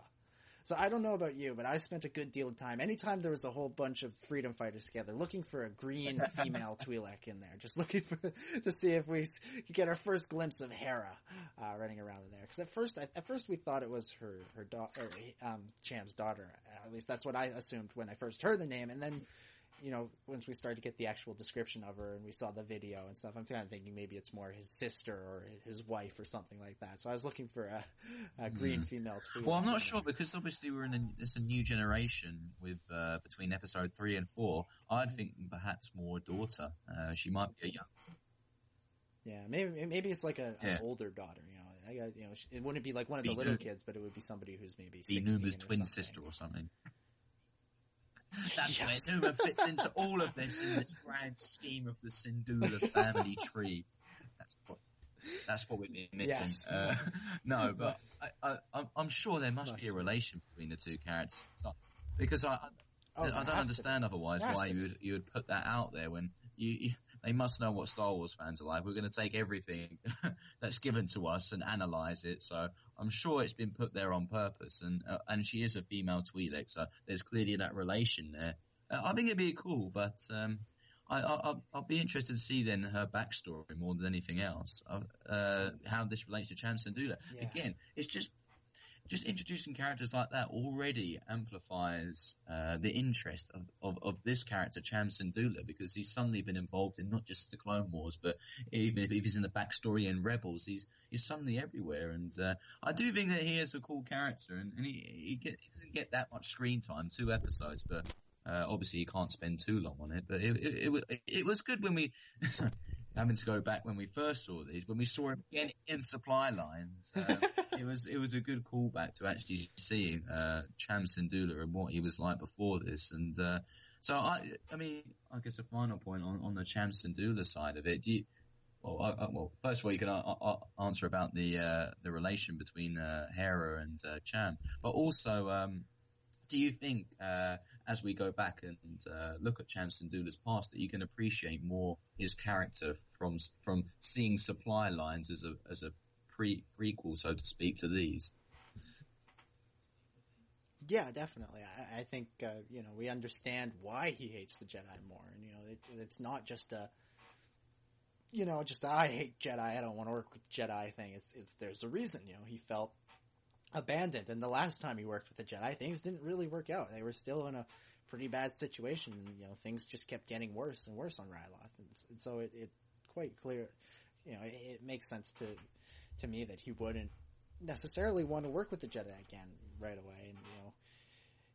So I don't know about you, but I spent a good deal of time. Anytime there was a whole bunch of freedom fighters together, looking for a green female Twi'lek in there, just looking for to see if we could get our first glimpse of Hera uh, running around in there. Because at first, at first we thought it was her her daughter, um, Cham's daughter. At least that's what I assumed when I first heard the name, and then. You know, once we started to get the actual description of her and we saw the video and stuff, I'm kind of thinking maybe it's more his sister or his wife or something like that. So I was looking for a, a green female. Twi'lek Well, I'm not sure because obviously we're in a, it's a new generation with uh, between episode three and four. I'd think perhaps more daughter. Uh, she might be a young. Yeah, maybe maybe it's like a, an older daughter. You know, I got you know, it wouldn't be like one of the Be little kids, but it would be somebody who's maybe Be 16 Numa's twin something. sister or something. That's Yes. where Numa fits into all of this in this grand scheme of the Syndulla family tree. That's what. That's what we've been missing. Yes. Uh, no, but I, I, I'm, I'm sure there must be a relation between the two characters, because I, I, Oh, I don't understand otherwise why you would you would put that out there when you, you they must know what Star Wars fans are like. We're going to take everything that's given to us and analyze it. So I'm sure it's been put there on purpose. And uh, and she is a female Twi'lek, so there's clearly that relation there. Uh, I think it'd be cool, but um, I, I, I'll, I'll be interested to see then her backstory more than anything else. Uh, uh, how this relates to Cham Syndulla. Yeah. Again, it's just just introducing characters like that already amplifies uh, the interest of, of, of this character, Cham Syndulla, because he's suddenly been involved in not just the Clone Wars, but even if he's in the backstory in Rebels, he's he's suddenly everywhere. And uh, I do think that he is a cool character, and, and he he, get, he doesn't get that much screen time, two episodes, but. Uh, obviously, you can't spend too long on it, but it, it, it, it was good when we, having to go back when we first saw these, when we saw him again in supply lines. Uh, it was it was a good callback to actually seeing uh, Cham Syndulla and what he was like before this. And uh, so I I mean I guess a final point on, on the Cham Syndulla side of it. Do you Well, I, I, well, first of all, you can uh, uh, answer about the uh, the relation between uh, Hera and uh, Cham, but also, um, do you think uh, as we go back and uh, look at Cham Syndulla's past, that you can appreciate more his character from from seeing supply lines as a as a pre prequel, so to speak, to these? Yeah, definitely. I, I think uh, you know we understand why he hates the Jedi more, and you know it, it's not just a you know just I hate Jedi, I don't want to work with Jedi thing. It's it's there's a reason. You know he felt abandoned, and the last time he worked with the Jedi, things didn't really work out. They were still in a pretty bad situation. And, you know things just kept getting worse and worse on Ryloth, and, and so it, it quite clear. You know it, it makes sense to to me that he wouldn't necessarily want to work with the Jedi again right away, and you know,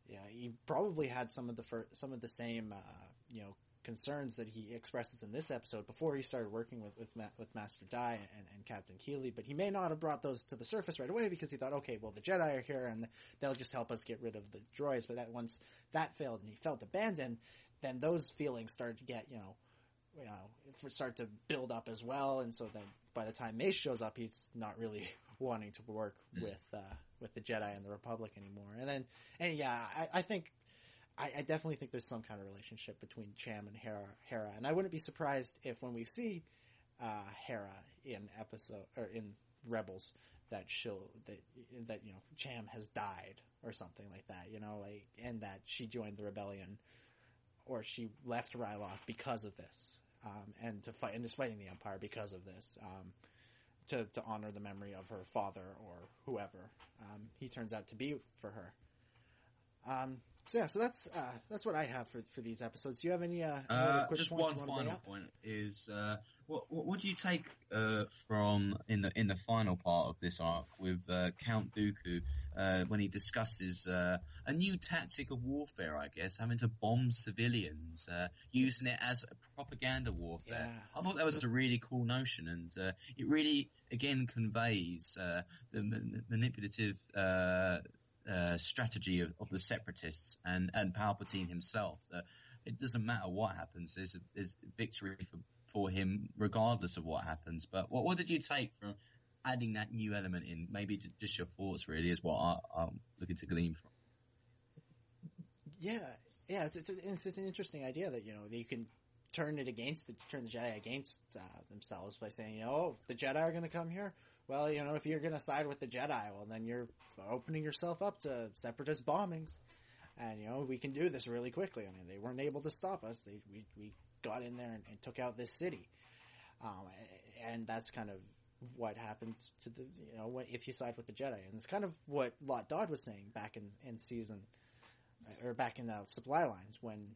yeah, he probably had some of the fir- some of the same uh, you know concerns that he expresses in this episode before he started working with with, Ma- with Master Di and, and Captain Keeli, but he may not have brought those to the surface right away because he thought, okay, well the Jedi are here and they'll just help us get rid of the droids. But that once that failed and he felt abandoned, then those feelings started to get you know you know start to build up as well, and so then by the time Mace shows up, he's not really wanting to work with uh, with the Jedi and the Republic anymore. And then, and yeah, I, I think I, I, definitely think there's some kind of relationship between Cham and Hera. Hera, and I wouldn't be surprised if when we see uh, Hera in episode or in Rebels that she'll that that you know Cham has died or something like that. You know, like and that she joined the rebellion or she left Ryloth because of this. Um, and to fight and is fighting the Empire because of this. Um, to, to honor the memory of her father or whoever um, he turns out to be for her. Um, so yeah, so that's uh, that's what I have for for these episodes. Do you have any? Uh, any uh just one final point is uh, what, what, what do you take uh, from in the in the final part of this arc with uh, Count Dooku when he discusses a new tactic of warfare? I guess having to bomb civilians, using it as a propaganda warfare. Yeah. I thought that was a really cool notion, and it really again conveys the manipulative uh, strategy of, of, the separatists and, and Palpatine himself that it doesn't matter what happens. There's, a, there's victory for, for him regardless of what happens. But what, what did you take from adding that new element in? Maybe just your thoughts really is what I, am looking to glean from. Yeah, yeah, it's, it's, it's, it's, an interesting idea that, you know, that you can turn it against the, turn the Jedi against uh, themselves by saying, you know, oh, the Jedi are going to come here well, you know, if you're going to side with the Jedi, well, then you're opening yourself up to separatist bombings. And, you know, we can do this really quickly. I mean, they weren't able to stop us. They, we, we got in there and, and took out this city. Um, and that's kind of what happens to the, you know, if you side with the Jedi. And it's kind of what Lok Durd was saying back in, in season, or back in the supply lines when,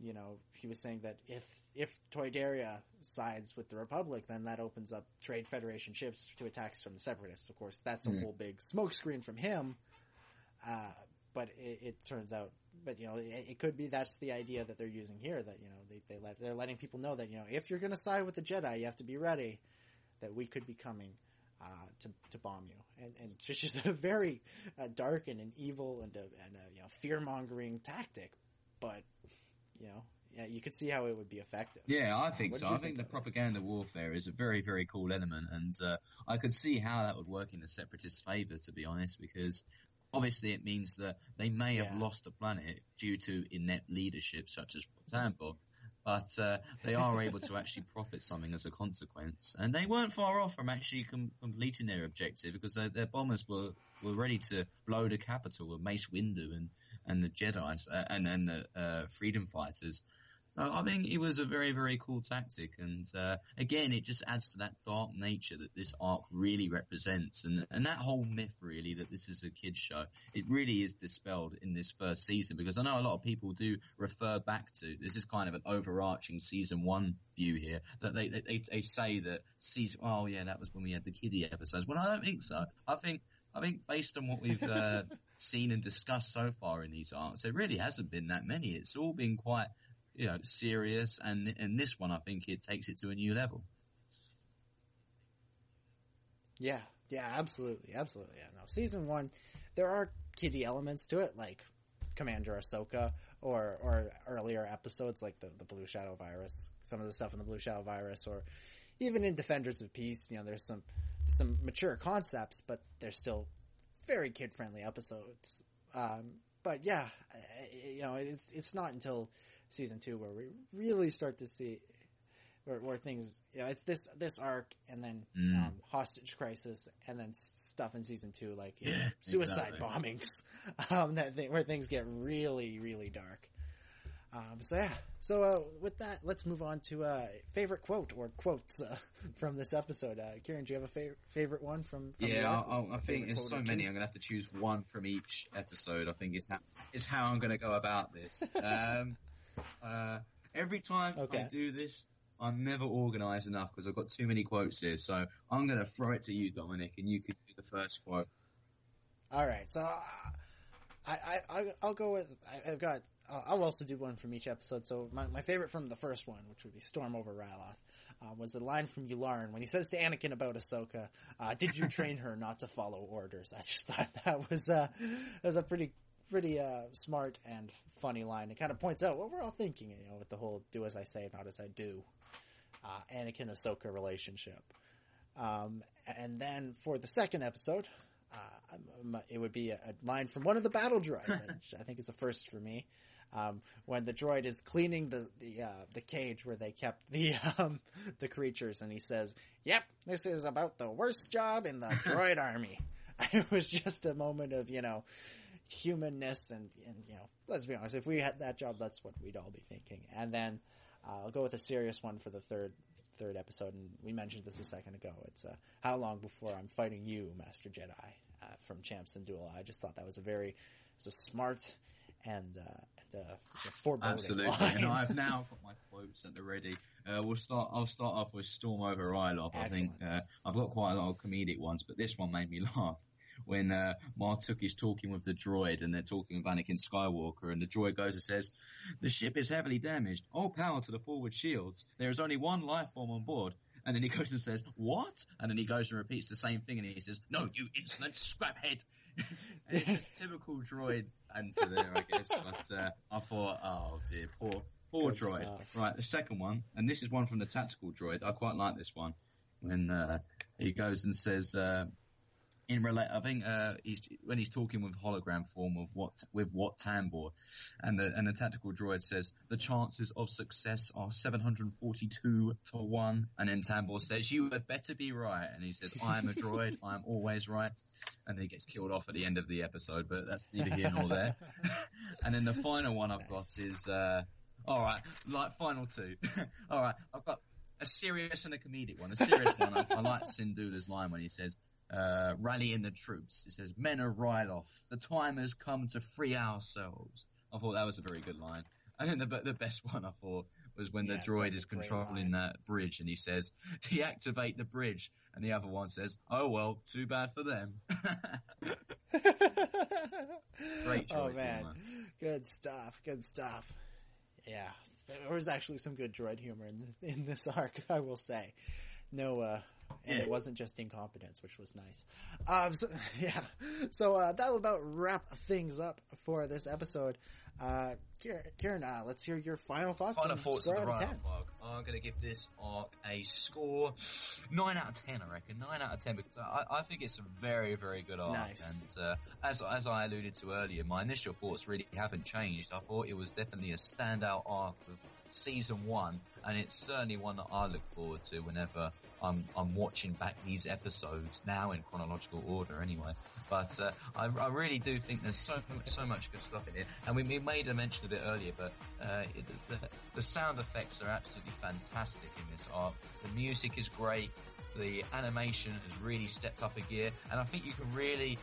you know, he was saying that if if Toydaria sides with the Republic, then that opens up Trade Federation ships to attacks from the Separatists. Of course, that's a mm. whole big smokescreen from him. Uh, but it, it, turns out, but you know, it, it, could be that's the idea that they're using here. That you know, they, they let, they're letting people know that you know, if you're going to side with the Jedi, you have to be ready that we could be coming uh, to to bomb you, and and just just a very uh, dark and an evil and a, and a you know fear mongering tactic. But you know, yeah, you could see how it would be effective. Yeah, I think so. I think, think the propaganda warfare is a very, very cool element, and uh, I could see how that would work in the separatists' favour, to be honest, because obviously it means that they may have yeah. lost the planet due to inept leadership, such as Tambor, but uh, they are able to actually profit something as a consequence. And they weren't far off from actually com- completing their objective because their, their, bombers were, were ready to blow the capital with Mace Windu and, and the Jedi's uh, and, and the uh, freedom fighters. So I think it was a very, very cool tactic. And, uh, again, it just adds to that dark nature that this arc really represents. And, and that whole myth really that this is a kid's show, it really is dispelled in this first season because I know a lot of people do refer back to, this is kind of an overarching season one view here that they, they, they say that season, oh yeah, that was when we had the kiddie episodes. Well, I don't think so. I think, I think based on what we've uh, seen and discussed so far in these arcs, there really hasn't been that many. It's all been quite you know, serious. And in this one, I think it takes it to a new level. Yeah, yeah, absolutely, absolutely. Yeah, no, season one, there are kiddie elements to it, like Commander Ahsoka, or or earlier episodes like the the Blue Shadow virus, some of the stuff in the Blue Shadow virus, or even in Defenders of Peace, you know, there's some some mature concepts, but they're still very kid friendly episodes. Um, but yeah, you know, it's it's not until season two where we really start to see where, where things, you know, it's this this arc and then Mm. um, hostage crisis and then stuff in season two like know, Yeah, suicide exactly. bombings, um, that thing, where things get really really dark. Um, so yeah, so uh, with that, let's move on to uh, favorite quote or quotes uh, from this episode. Uh, Ciaran, do you have a favorite favorite one from? from Yeah? I, I, I think there's so many. I'm gonna have to choose one from each episode. I think is how is how I'm gonna go about this. Um, uh, every time Okay. I do this, I'm never organised enough because I've got too many quotes here. So I'm gonna throw it to you, Dominic, and you can do the first quote. All right, so uh, I, I, I I'll go with I've got uh, I'll also do one from each episode. So my, my favorite from the first one, which would be Storm over Ryloth, uh, was the line from Yularen when he says to Anakin about Ahsoka, uh, "Did you train her not to follow orders?" I just thought that was uh, that was a pretty pretty uh, smart and funny line. It kind of points out what we're all thinking, you know, with the whole "do as I say, not as I do." Uh, Anakin Ahsoka relationship. Um, and then for the second episode, uh, it would be a, a line from one of the battle droids, which I think is a first for me. Um, when the droid is cleaning the the uh, the cage where they kept the um, the creatures, and he says, "Yep, this is about the worst job in the droid army." It was just a moment of you know humanness, and and you know, let's be honest, if we had that job, that's what we'd all be thinking. And then uh, I'll go with a serious one for the third third episode, and we mentioned this a second ago. It's uh, how long before I'm fighting you, Master Jedi, uh, from Cham Syndulla. I just thought that was a very, it's a smart and uh, and uh, a foreboding Absolutely, line. and I've now got my quotes at the ready. Uh, we'll start. I'll start off with Storm over Ryloth. I think uh, I've got quite a lot of comedic ones, but this one made me laugh when uh, Mar Tuuk is talking with the droid, and they're talking of Anakin Skywalker, and the droid goes and says, "The ship is heavily damaged. All power to the forward shields. There is only one life form on board." And then he goes and says, "What?" And then he goes and repeats the same thing, and he says, "No, you insolent scraphead." and it's just typical droid answer there, I guess. But uh, I thought, oh dear, poor, poor Good droid. stuff. Right, the second one, and this is one from the tactical droid. I quite like this one when uh, he goes and says. Uh, in relate, I think uh, he's when he's talking with hologram form of what with Wat Tambor, and the and the tactical droid says the chances of success are seven hundred forty two to one, and then Tambor says you had better be right, and he says I am a droid, I am always right, and then he gets killed off at the end of the episode, but that's neither here nor there. and then the final one I've got is uh, all right, like final two. all right, I've got a serious and a comedic one. A serious one, I, I like Syndulla's line when he says uh, rallying the troops. It says, men are right off. The time has come to free ourselves. I thought that was a very good line. And then the, the best one I thought was when Yeah, the droid is controlling that bridge and he says, deactivate the bridge. And the other one says, oh well, too bad for them. Great oh man, humor. good stuff. Good stuff. Yeah, there was actually some good droid humor in in this arc. I will say, no, uh, and it wasn't just incompetence, which was nice. Um, so yeah, so uh, that'll about wrap things up for this episode. Uh, Ciaran, uh, let's hear your final thoughts. Final thoughts of the out of Rhino 10. arc. I'm going to give this arc a score nine out of ten. I reckon nine out of ten because I, I think it's a very, very good arc. Nice. And uh, as as I alluded to earlier, my initial thoughts really haven't changed. I thought it was definitely a standout arc of season one, and it's certainly one that I look forward to whenever I'm I'm watching back these episodes now in chronological order. Anyway, but uh, I, I really do think there's so so much good stuff in it, and we, we made a mention of it earlier, but uh, the, the sound effects are absolutely fantastic in this arc. The music is great. The animation has really stepped up a gear, and I think you can really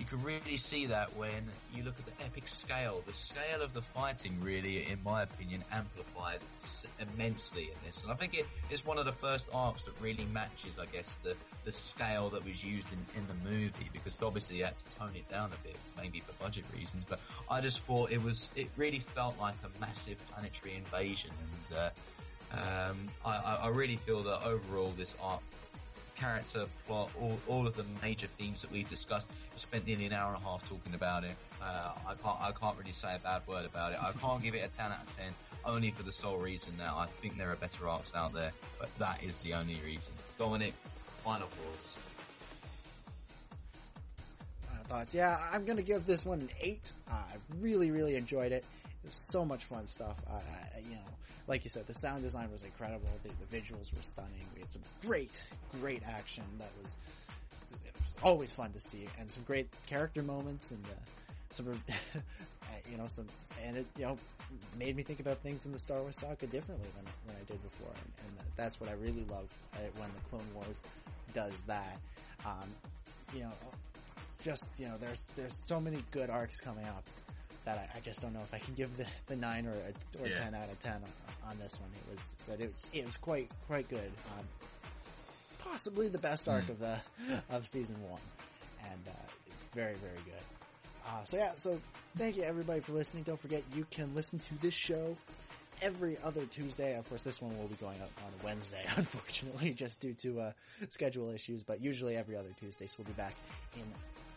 you can really see that when you look at the epic scale. The scale of the fighting really, in my opinion, amplified immensely in this. And I think it is one of the first arcs that really matches, I guess, the, the scale that was used in, in the movie because obviously you had to tone it down a bit, maybe for budget reasons. But I just thought it was, it really felt like a massive planetary invasion. And, uh, um, I, I I really feel that overall this arc character, plot, all, all of the major themes that we've discussed. We spent nearly an hour and a half talking about it. Uh, I can't, I can't really say a bad word about it. I can't give it a 10 out of 10. only for the sole reason that I think there are better arcs out there, but that is the only reason. Dominic, final thoughts. Uh, thoughts. Yeah, I'm gonna give this one an eight. Uh, I really, really enjoyed it. It was so much fun stuff. Uh, you know, like you said, the sound design was incredible. The, the visuals were stunning. We had some great, great action that was, was always fun to see, and some great character moments and uh, some, you know, some, and it, you know, made me think about things in the Star Wars saga differently than than I did before, and, and that's what I really love uh, when the Clone Wars does that. Um, you know, just you know, there's there's so many good arcs coming up that I, I just don't know if I can give the, the nine or a or Yeah. ten out of ten on, on this one. It was, but it, it was quite quite good. Um, possibly the best arc Hmm. of the of season one, and uh, it's very very good. Uh, so yeah, so thank you everybody for listening. Don't forget you can listen to this show every other Tuesday. Of course, this one will be going up on Wednesday, unfortunately, just due to uh, schedule issues. But usually every other Tuesday, so we'll be back in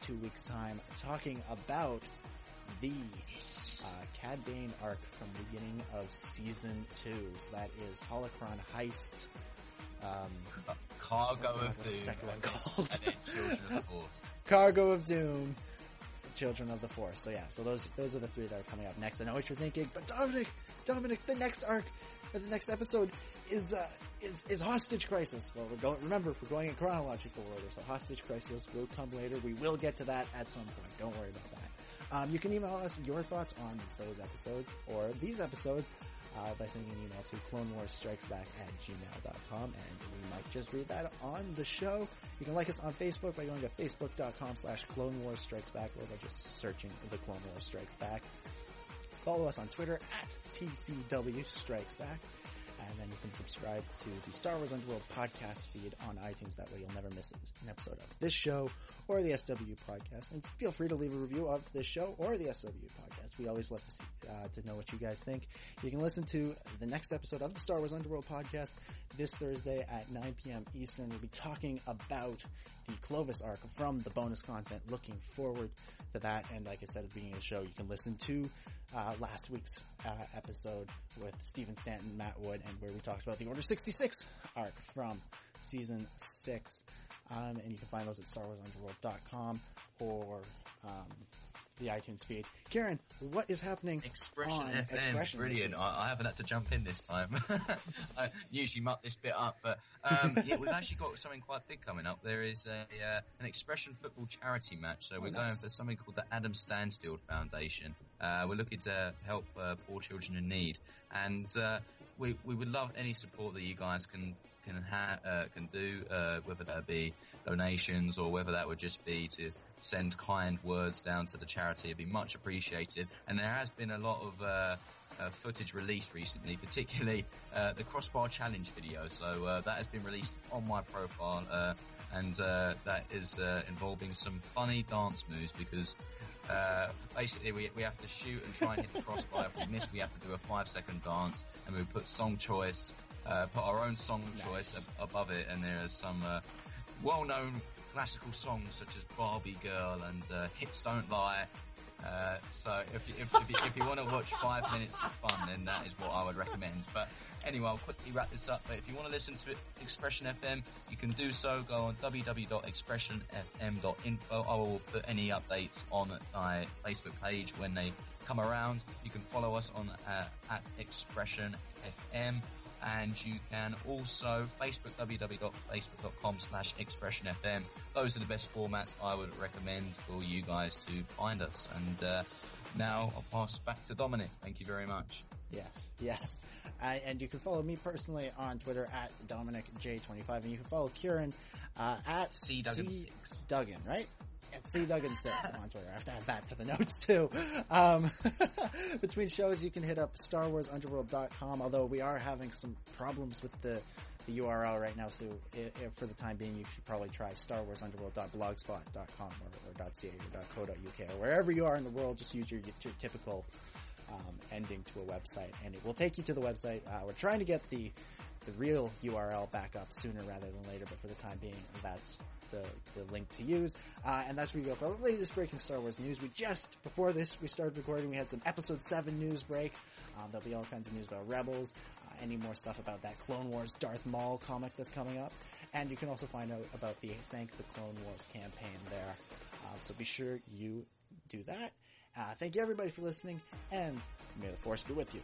two weeks' time talking about the uh, Cad Bane arc from the beginning of season two. So that is Holocron Heist. Um, Cargo what's of the Doom. second one called? Children of the Force. Cargo of Doom, Children of the Force. So yeah, so those those are the three that are coming up next. I know what you're thinking, but Dominic, Dominic, the next arc, uh, the next episode is uh, is, is Hostage Crisis. Well, we're going. Remember, we're going in chronological order, so Hostage Crisis will come later. We will get to that at some point. Don't worry about that. Um, you can email us your thoughts on those episodes or these episodes uh, by sending an email to clonewarsstrikesback at gmail.com and we might just read that on the show. You can like us on Facebook by going to facebook.com slash Clone Wars Strikes Back or by just searching the Clone Wars Strikes Back. Follow us on Twitter at TCW Strikes Back. And then you can subscribe to the Star Wars Underworld podcast feed on iTunes. That way you'll never miss an episode of this show or the SW podcast. And feel free to leave a review of this show or the SW podcast. We always love to, see, uh, to know what you guys think. You can listen to the next episode of the Star Wars Underworld podcast this Thursday at 9 p.m. Eastern. We'll be talking about the Clovis arc from the bonus content. Looking forward to that. And like I said at the beginning of the show, you can listen to uh, last week's uh, episode with Stephen Stanton, Matt Wood, and where we talked about the Order 66 arc from season 6. Um, and you can find those at StarWarsUnderworld.com or um, the iTunes feed. Karen, what is happening Expression on FM, Expression brilliant. I, I haven't had to jump in this time. I usually muck this bit up, but um, yeah, we've actually got something quite big coming up. There is a uh, an Expression football charity match, so Oh, we're nice. going for something called the Adam Stansfield Foundation. Uh, we're looking to help uh, poor children in need, and uh, we we would love any support that you guys can can ha- uh, can do, uh, whether that be donations or whether that would just be to send kind words down to the charity. It'd be much appreciated. And there has been a lot of uh, footage released recently, particularly uh, the Crossbar Challenge video. So uh, that has been released on my profile, uh, and uh, that is uh, involving some funny dance moves because. Uh, basically, we, we have to shoot and try and hit the crossbar. if we miss, we have to do a five second dance, and we put song choice, uh, put our own song choice ab- above it, and there are some uh, well-known classical songs such as Barbie Girl and uh, Hips Don't Lie. Uh, so if you, if, if you, if you want to watch five minutes of fun, then that is what I would recommend. But anyway, I'll quickly wrap this up. But if you want to listen to Expression FM, you can do so. Go on www.expressionfm.info. I will put any updates on my Facebook page when they come around. You can follow us on uh, at Expression FM and you can also Facebook www.facebook.com slash expression FM. Those are the best formats I would recommend for you guys to find us. And uh, now I'll pass back to Dominic. Thank you very much. Yes, yes. Uh, and you can follow me personally on Twitter at DominicJ25, and you can follow Ciaran uh, at C Duggan C six. Duggan, right? At C Duggan six on Twitter. I have to add that to the notes too. Um, between shows, you can hit up StarWarsUnderworld.com. Although we are having some problems with the the URL right now, so i i for the time being, you should probably try StarWarsUnderworld.blogspot.com or, or .ca or .co.uk or wherever you are in the world. Just use your, your typical um, ending to a website, and it will take you to the website. Uh, we're trying to get the the real URL back up sooner rather than later, but for the time being, that's the, the link to use. Uh, and that's where you go for the latest breaking Star Wars news. We just, before this, we started recording, we had some episode 7 news break. Um, there'll be all kinds of news about Rebels, uh, any more stuff about that Clone Wars Darth Maul comic that's coming up. And you can also find out about the Thank the Clone Wars campaign there. Uh, so be sure you do that. Uh, thank you everybody for listening, and may the Force be with you.